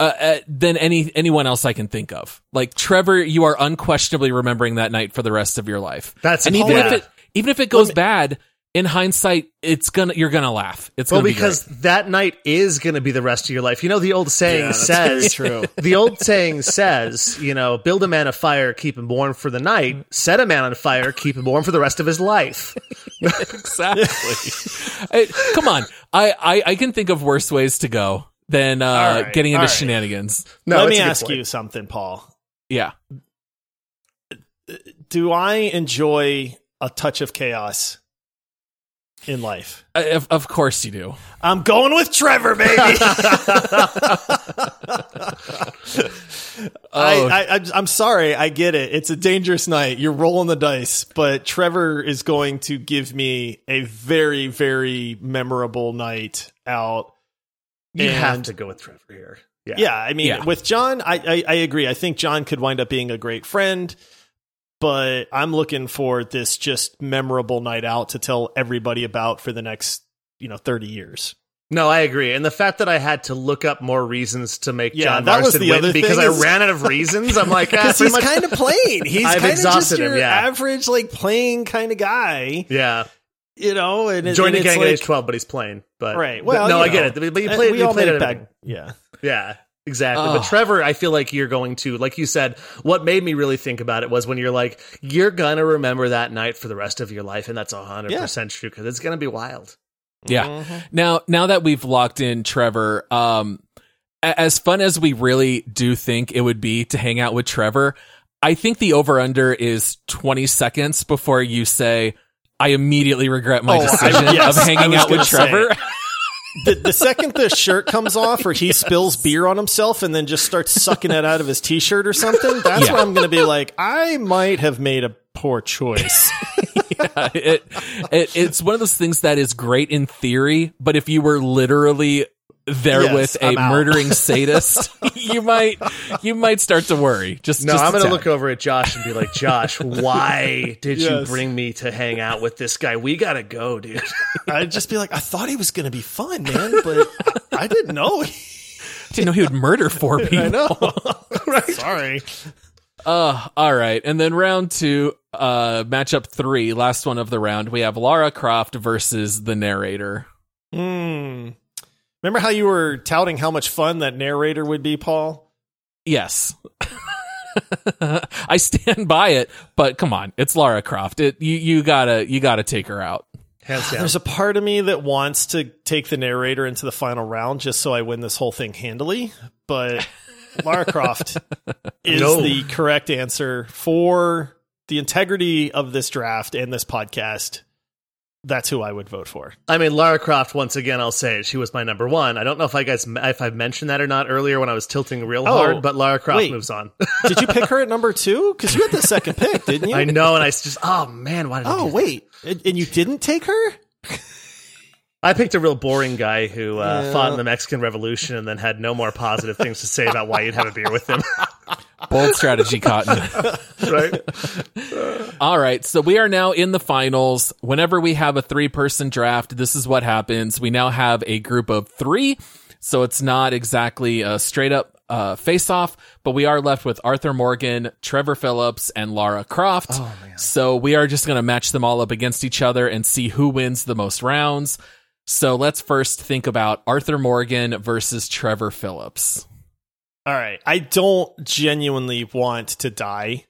uh, uh, than any anyone else I can think of. Like Trevor, you are unquestionably remembering that night for the rest of your life. That's and even yeah. if it even if it goes bad, in hindsight, it's gonna you're gonna laugh. It's Well, gonna because be great. that night is going to be the rest of your life. You know, the old saying Yeah, says, true. the old saying says, you know, build a man a fire, keep him warm for the night, set a man on fire, keep him warm for the rest of his life. exactly. I- come on, I, I I can think of worse ways to go than uh, All right, getting into all right. shenanigans. No, Let me ask point. you something, Paul. Yeah, Do I enjoy a touch of chaos in life? I- of, of course you do. I'm going with Trevor, baby. I, oh. I, I'm- I'm sorry. I get it. It's a dangerous night. You're rolling the dice, but Trevor is going to give me a very, very memorable night out. You have to go with Trevor here. Yeah. Yeah, I mean, Yeah. with John, I, I I agree. I think John could wind up being a great friend, but I'm looking for this just memorable night out to tell everybody about for the next you know 30 years. No, I agree. And the fact that I had to look up more reasons to make Yeah, John that was the win other because I is- ran out of reasons, I'm like, ah, he's much- kind of plain. He's I've kind of just your him, yeah. average, like plain kind of guy, yeah. you know. And, Joined it's gang at like, age 12, but he's playing. But right? Well, no, you I get it. But you uh, played, we you all played it. bad- Yeah. Yeah, exactly. Oh. But Trevor, I feel like you're going to, like you said, what made me really think about it was when you're like, you're gonna remember that night for the rest of your life, and that's hundred percent true because it's gonna be wild. Yeah. Mm-hmm. Now, now that we've locked in Trevor, um, as fun as we really do think it would be to hang out with Trevor, I think the over under is 20 seconds before you say, I immediately regret my Oh, I- decision yes, of hanging out with gonna say. The, the second the shirt comes off or he spills beer on himself and then just starts sucking it out of his t-shirt or something that's Yeah. when i'm going to be like i might have made a poor choice it, it, it's one of those things that is great in theory, but if you were literally there Yes, with a I'm out. murdering sadist, you might, you might start to worry. Just, No, just I'm gonna look over at Josh and be like, Josh, why did you bring me to hang out with this guy? We gotta go, dude. i'd just be like i thought he was going to be fun man but i, I didn't know he Didn't know he would murder four people. i know right sorry Uh, all right. And then round two, uh, matchup three, last one of the round, we have Lara Croft versus the narrator. Hmm. Remember how you were touting how much fun that narrator would be paul Yes. I stand by it, but come on, it's Lara Croft. It, you, you gotta, you gotta take her out. Hands down. There's a part of me that wants to take the narrator into the final round just so I win this whole thing handily, but Lara Croft is No. the correct answer for the integrity of this draft and this podcast. That's who I would vote for. I mean, Lara Croft. Once again, I'll say it, she was my number one. I don't know if I guys if I mentioned that or not earlier when I was tilting real Oh, hard, but Lara Croft wait. moves on. Did you pick her at number two? Because you had the second pick, didn't you? I know, and I just oh man, why did I Oh wait, and and you didn't take her? I picked a real boring guy who uh, Yeah. fought in the Mexican Revolution and then had no more positive things to say about why you'd have a beer with him. Bold strategy, Cotton. right? All right. So we are now in the finals. Whenever we have a three person draft, this is what happens. We now have a group of three. So it's not exactly a straight up uh, face off, but we are left with Arthur Morgan, Trevor Phillips, and Lara Croft. So we are just going to match them all up against each other and see who wins the most rounds. So let's first think about Arthur Morgan versus Trevor Phillips. All right. I don't genuinely want to die.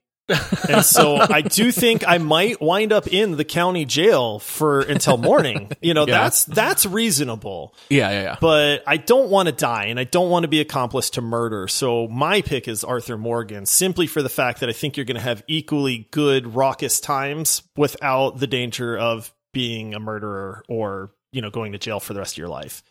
and so I do think I might wind up in the county jail for until morning. You know, Yeah. that's that's reasonable. Yeah, yeah, yeah. But I don't want to die and I don't want to be accomplice to murder. So my pick is Arthur Morgan simply for the fact that I think you're going to have equally good raucous times without the danger of being a murderer or, you know, going to jail for the rest of your life.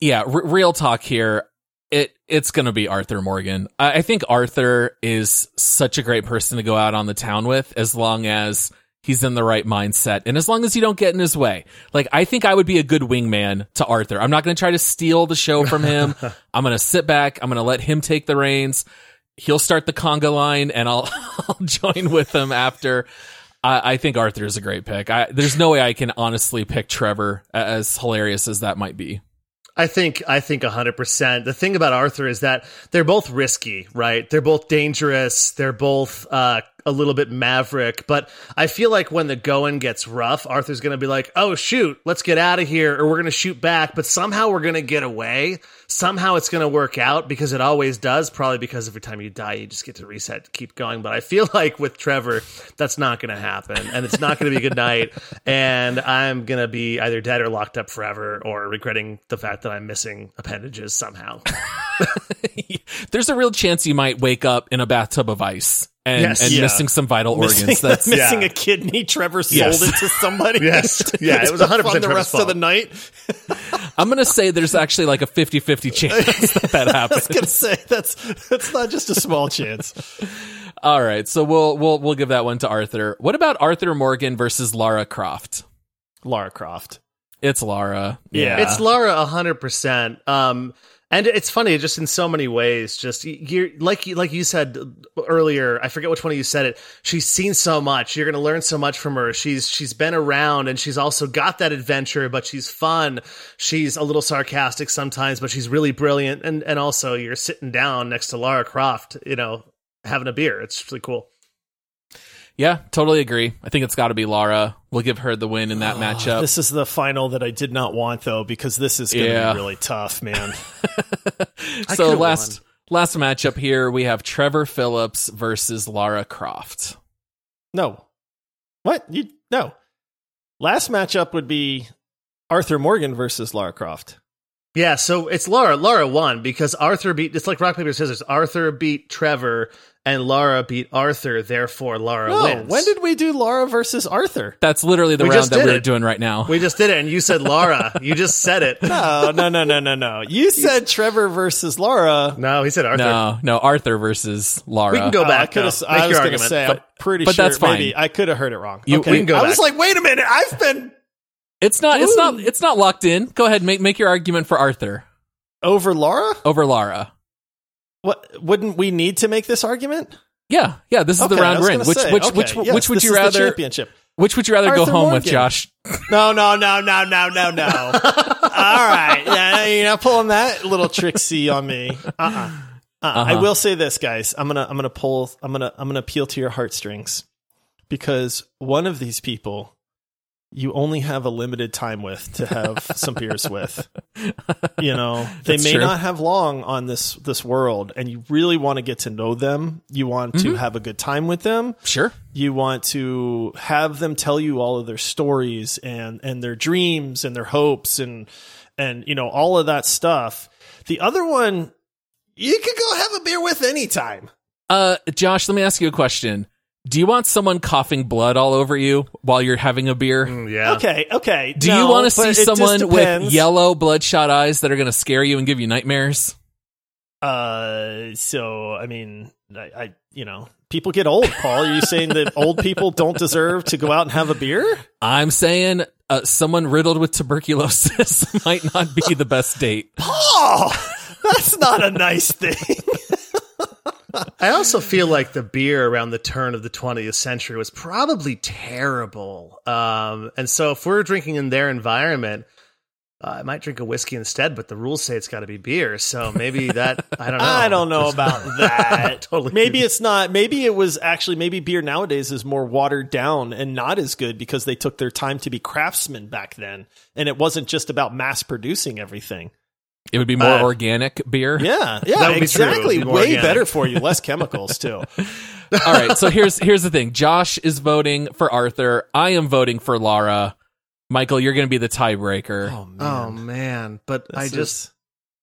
yeah, r- real talk here. It it's gonna be Arthur Morgan. I, I think Arthur is such a great person to go out on the town with, as long as he's in the right mindset and as long as you don't get in his way. Like I think I would be a good wingman to Arthur. I'm not gonna try to steal the show from him. I'm gonna sit back. I'm gonna let him take the reins. He'll start the conga line, and I'll I'll join with him after. I, I think Arthur is a great pick. I, there's no way I can honestly pick Trevor, as hilarious as that might be. I think I think 100%. The thing about Arthur is that they're both risky, right? They're both dangerous. They're both uh, a little bit maverick, but I feel like when the going gets rough, Arthur's going to be like, "Oh shoot, let's get out of here," or we're going to shoot back, but somehow we're going to get away. Somehow it's going to work out because it always does. Probably because every time you die, you just get to reset, to keep going. But I feel like with Trevor, that's not going to happen, and it's not going to be a good night. And I'm going to be either dead or locked up forever, or regretting the fact that I'm missing appendages somehow. There's a real chance you might wake up in a bathtub of ice and, Yes. and Yeah. missing some vital missing, organs. That's missing yeah. a kidney. Trevor sold Yes. it to somebody. Yes. Yeah, it was 100% on the Trevor's rest of the night. I'm gonna say there's actually like a 50-50 chance that that I happens. was gonna say that's that's not just a small chance. All right, so we'll we'll we'll give that one to Arthur. What about Arthur Morgan versus Lara Croft? Lara Croft. It's Lara. Yeah. It's Laura hundred percent. Um, and it's funny, just in so many ways. Just you're like like you said earlier. I forget which one of you said it. She's seen so much. You're going to learn so much from her. She's she's been around, and she's also got that adventure. But she's fun. She's a little sarcastic sometimes, but she's really brilliant. And and also, you're sitting down next to Lara Croft, you know, having a beer. It's really cool. Yeah, totally agree. I think it's got to be Lara. We'll give her the win in that ah, matchup. This is the final that I did not want though, because this is gonna Yeah. be really tough, man. So could've last last matchup here, we have Trevor Phillips versus Lara Croft. no. What? You no. Last matchup would be Arthur Morgan versus Lara Croft. Yeah, so it's Laura. Laura won because Arthur beat. It's like rock paper scissors. Arthur beat Trevor, and Laura beat Arthur. Therefore, Laura No, wins. when did we do Laura versus Arthur? That's literally the We round that we're it. doing right now. we just did it? And you said Laura. you just said it. No, no, no, no, no, no. You said Trevor versus Laura. No, he said Arthur. no, no, Arthur versus Lara. We can go Oh, I back. could now. have. I was going to argument. say, I'm pretty but sure. that's fine. Maybe I could have heard it wrong. You- okay, we can go I back. was like, wait a minute. I've been It's not. It's not. It's not locked in. Go ahead, make make your argument for Arthur over Laura. over Lara. What? Wouldn't we need to make this argument? Yeah, yeah. This is the Okay, I round we're in. Which say, which okay, which yes, which would you rather? championship? Which would you rather go Arthur home with, Josh? No, no, no, no, no, no, no. All right, yeah, you're not pulling that little tricksy on me. Uh-uh. Uh, I Uh-huh. will say this, guys. I'm gonna, I'm gonna pull, I'm gonna, I'm gonna appeal to your heartstrings because one of these people you only have a limited time with to have some beers with. You know, they That's may true. not have long on this this world, and you really want to get to know them. You want Mm-hmm. to have a good time with them Sure. you want to have them tell you all of their stories and and their dreams and their hopes and and you know all of that stuff the other one you could go have a beer with anytime Uh, Josh, let me ask you a question. Do you want someone coughing blood all over you while you're having a beer? Mm, yeah. okay okay Do you want to see someone with yellow bloodshot eyes that are going to scare you and give you nightmares? uh so i mean I, I you know people get old paul are you saying that old people don't deserve to go out and have a beer I'm saying uh, someone riddled with tuberculosis might not be the best date. oh that's not a nice thing I also feel like the beer around the turn of the 20th century was probably terrible. Um, and so if we're drinking in their environment, uh, I might drink a whiskey instead, but the rules say it's got to be beer. So maybe that, I don't know. I don't know about that. Totally. Maybe it's not. Maybe it was actually. Maybe beer nowadays is more watered down and not as good because they took their time to be craftsmen back then, and it wasn't just about mass producing everything. It would be more Uh, organic beer. Yeah, That yeah, would be true. It would exactly. be Way organic. better for you, less chemicals too. All right, so here's here's the thing. Josh is voting for Arthur. I am voting for Lara. Michael, you're going to be the tiebreaker. Oh man, Oh man, but I just is-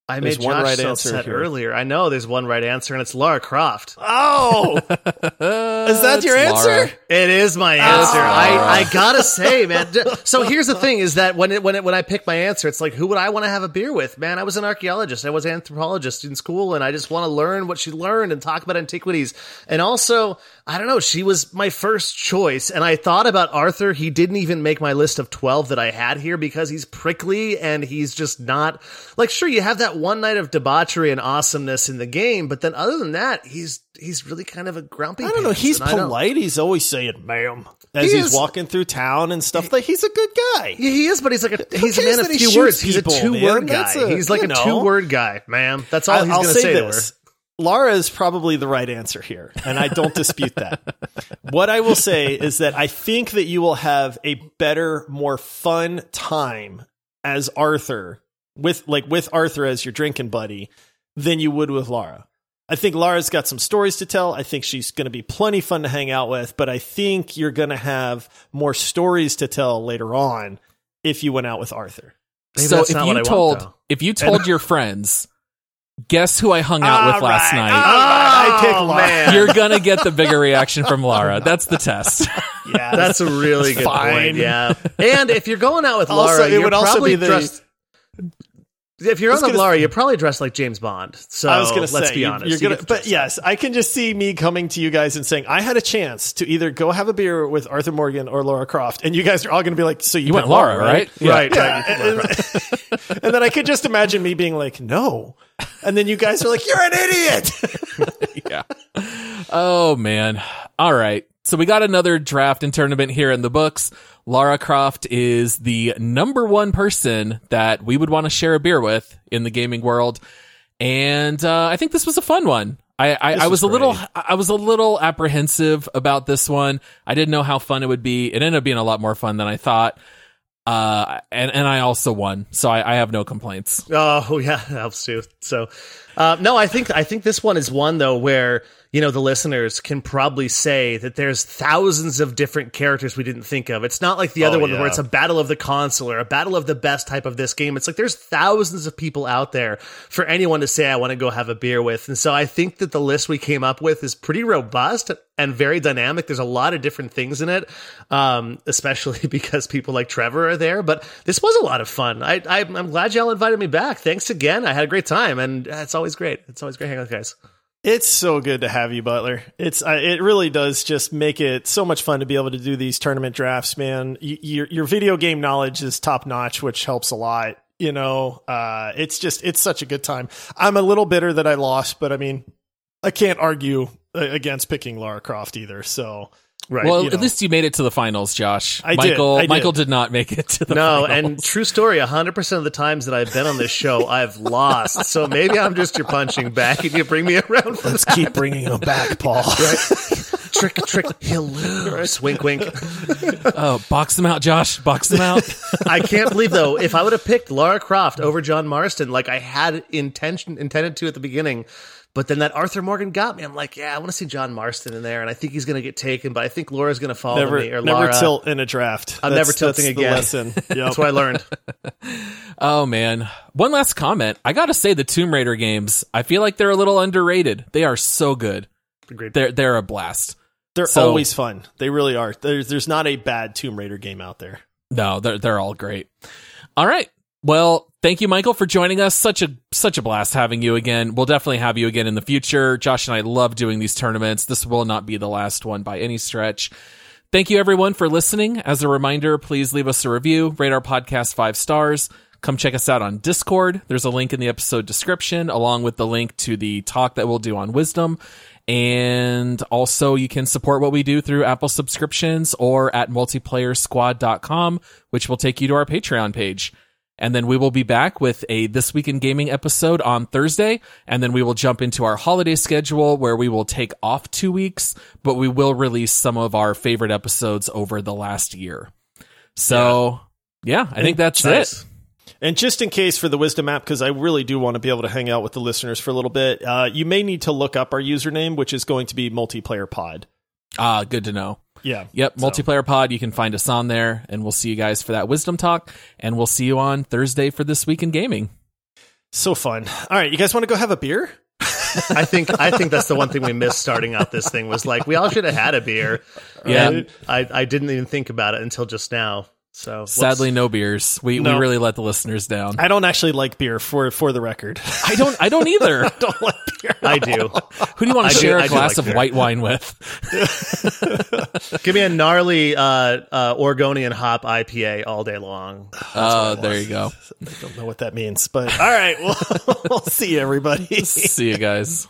I there's made one Josh right so answer upset here. earlier. I know there's one right answer, and it's Lara Croft. oh, is that your answer? It is my answer. I, I gotta say, man. So here's the thing: is that when it when it when I pick my answer, it's like, who would I want to have a beer with? Man, I was an archaeologist, I was an anthropologist in school, and I just want to learn what she learned and talk about antiquities. And also, I don't know, she was my first choice, and I thought about Arthur. He didn't even make my list of twelve that I had here because he's prickly and he's just not like. Sure, you have that one night of debauchery and awesomeness in the game, but then other than that, he's he's really kind of a grumpy. I don't know. He's and I don't- polite. He's always saying "ma'am" as He he's is. walking through town and stuff. Like he's a good guy. Yeah, he is, but he's like a he's a man of he few words. He's a two man? word guy. a- he's like a know. two word guy, ma'am. That's all I- he's I'll gonna say say, to this. her. Laura is probably the right answer here, and I don't dispute that. What I will say is that I think that you will have a better, more fun time as Arthur with like with Arthur as your drinking buddy than you would with Laura. I think Lara's got some stories to tell. I think she's going to be plenty fun to hang out with, but I think you're going to have more stories to tell later on if you went out with Arthur. Maybe so if not you what I want, told if you told your friends, guess who I hung out with last All night? right, I pick Oh, Laura. man. You're gonna get the bigger reaction from Lara. That's the test. Yeah, That's a really good Fine. point. Yeah, and if you're going out with Also, Laura, it you're would also probably be the- dressed. If you're on was with Laura, you're probably dressed like James Bond. So I was going to let's say, be honest. You're gonna, get but yes, I can just see me coming to you guys and saying I had a chance to either go have a beer with Arthur Morgan or Laura Croft, and you guys are all going to be like, "So you, You went picked Laura, right? up. right, Yeah, right. and, and- and then I could just imagine me being like, "No," and then you guys are like, "You're an idiot." yeah. Oh man. All right. So we got another draft and tournament here in the books. Lara Croft is the number one person that we would want to share a beer with in the gaming world. And uh, I think this was a fun one. I, I, I was, a little. I was a little apprehensive about this one. I didn't know how fun it would be. It ended up being a lot more fun than I thought. Uh, and, and I also won, so I, I have no complaints. Oh yeah, helps too. So, uh, no, I think I think this one is one though where you know the listeners can probably say that there's thousands of different characters we didn't think of. It's not like the other Oh, one yeah. where it's a battle of the console or a battle of the best type of this game. It's like there's thousands of people out there for anyone to say I want to go have a beer with. And so I think that the list we came up with is pretty robust and very dynamic. There's a lot of different things in it, um, especially because people like Trevor are there. But this was a lot of fun. I, I, I'm glad y'all invited me back. Thanks again. I had a great time, and it's always great. It's always great hanging out with guys. It's so good to have you, Butler. It's uh, it really does just make it so much fun to be able to do these tournament drafts, man. Y- your your video game knowledge is top notch, which helps a lot. You know, uh, it's just it's such a good time. I'm a little bitter that I lost, but I mean, I can't argue against picking Lara Croft either. So Right. Well, you at know. least you made it to the finals, Josh. I did, Michael I did. Michael did not make it to the no, finals. and true story, 100% of the times that I've been on this show, I've lost. So maybe I'm just your punching back and you bring me around for let's keep bringing him back, Paul. trick, trick, he'll lose. Wink, wink. oh, box them out, Josh. Box them out. I can't believe though, if I would have picked Lara Croft over John Marston, like I had intention intended to at the beginning, but then that Arthur Morgan got me. I'm like, yeah, I want to see John Marston in there, and I think he's going to get taken, but I think Laura's going to follow never me or never tilt in a draft. I'm That's- never tilting that's the again. lesson. Yep. That's what I learned. oh man. One last comment. I got to say the Tomb Raider games, I feel like they're a little underrated. They are so good. Agreed. They're they're a blast. They're So- always fun. They really are. There's there's not a bad Tomb Raider game out there. No, they're they're all great. All right. Well, thank you, Michael, for joining us. Such a such a blast having you again. We'll definitely have you again in the future. Josh and I love doing these tournaments. This will not be the last one by any stretch. Thank you, everyone, for listening. As a reminder, please leave us a review, rate our podcast five stars. Come check us out on Discord. There's a link in the episode description, along with the link to the talk that we'll do on wisdom. And also, you can support what we do through Apple subscriptions or at multiplayersquad.com, which will take you to our Patreon page. And then we will be back with a This Week in Gaming episode on Thursday. And then we will jump into our holiday schedule where we will take off two weeks, but we will release some of our favorite episodes over the last year. So, yeah, I think that's Nice. it. And just in case for the wisdom app, because I really do want to be able to hang out with the listeners for a little bit, uh, you may need to look up our username, which is going to be multiplayer pod. Ah, good to know. Yeah. Yep, So- multiplayer pod. You can find us on there, and we'll see you guys for that wisdom talk. And we'll see you on Thursday for this week in gaming. So fun. All right. You guys want to go have a beer? I think I think that's the one thing we missed starting out this thing was like we all should have had a beer. Yeah. I I didn't even think about it until just now. So whoops. Sadly, no beers. We No. we really let the listeners down. I don't actually like beer for for the record. I don't. I don't either. don't like beer. I do. Who do you want to do- share I a do glass like of beer. white wine with? Give me a gnarly uh, uh, Oregonian hop IPA all day long. Oh, there you go. I don't know what that means, but all right. Well, we'll see you, everybody. See you guys.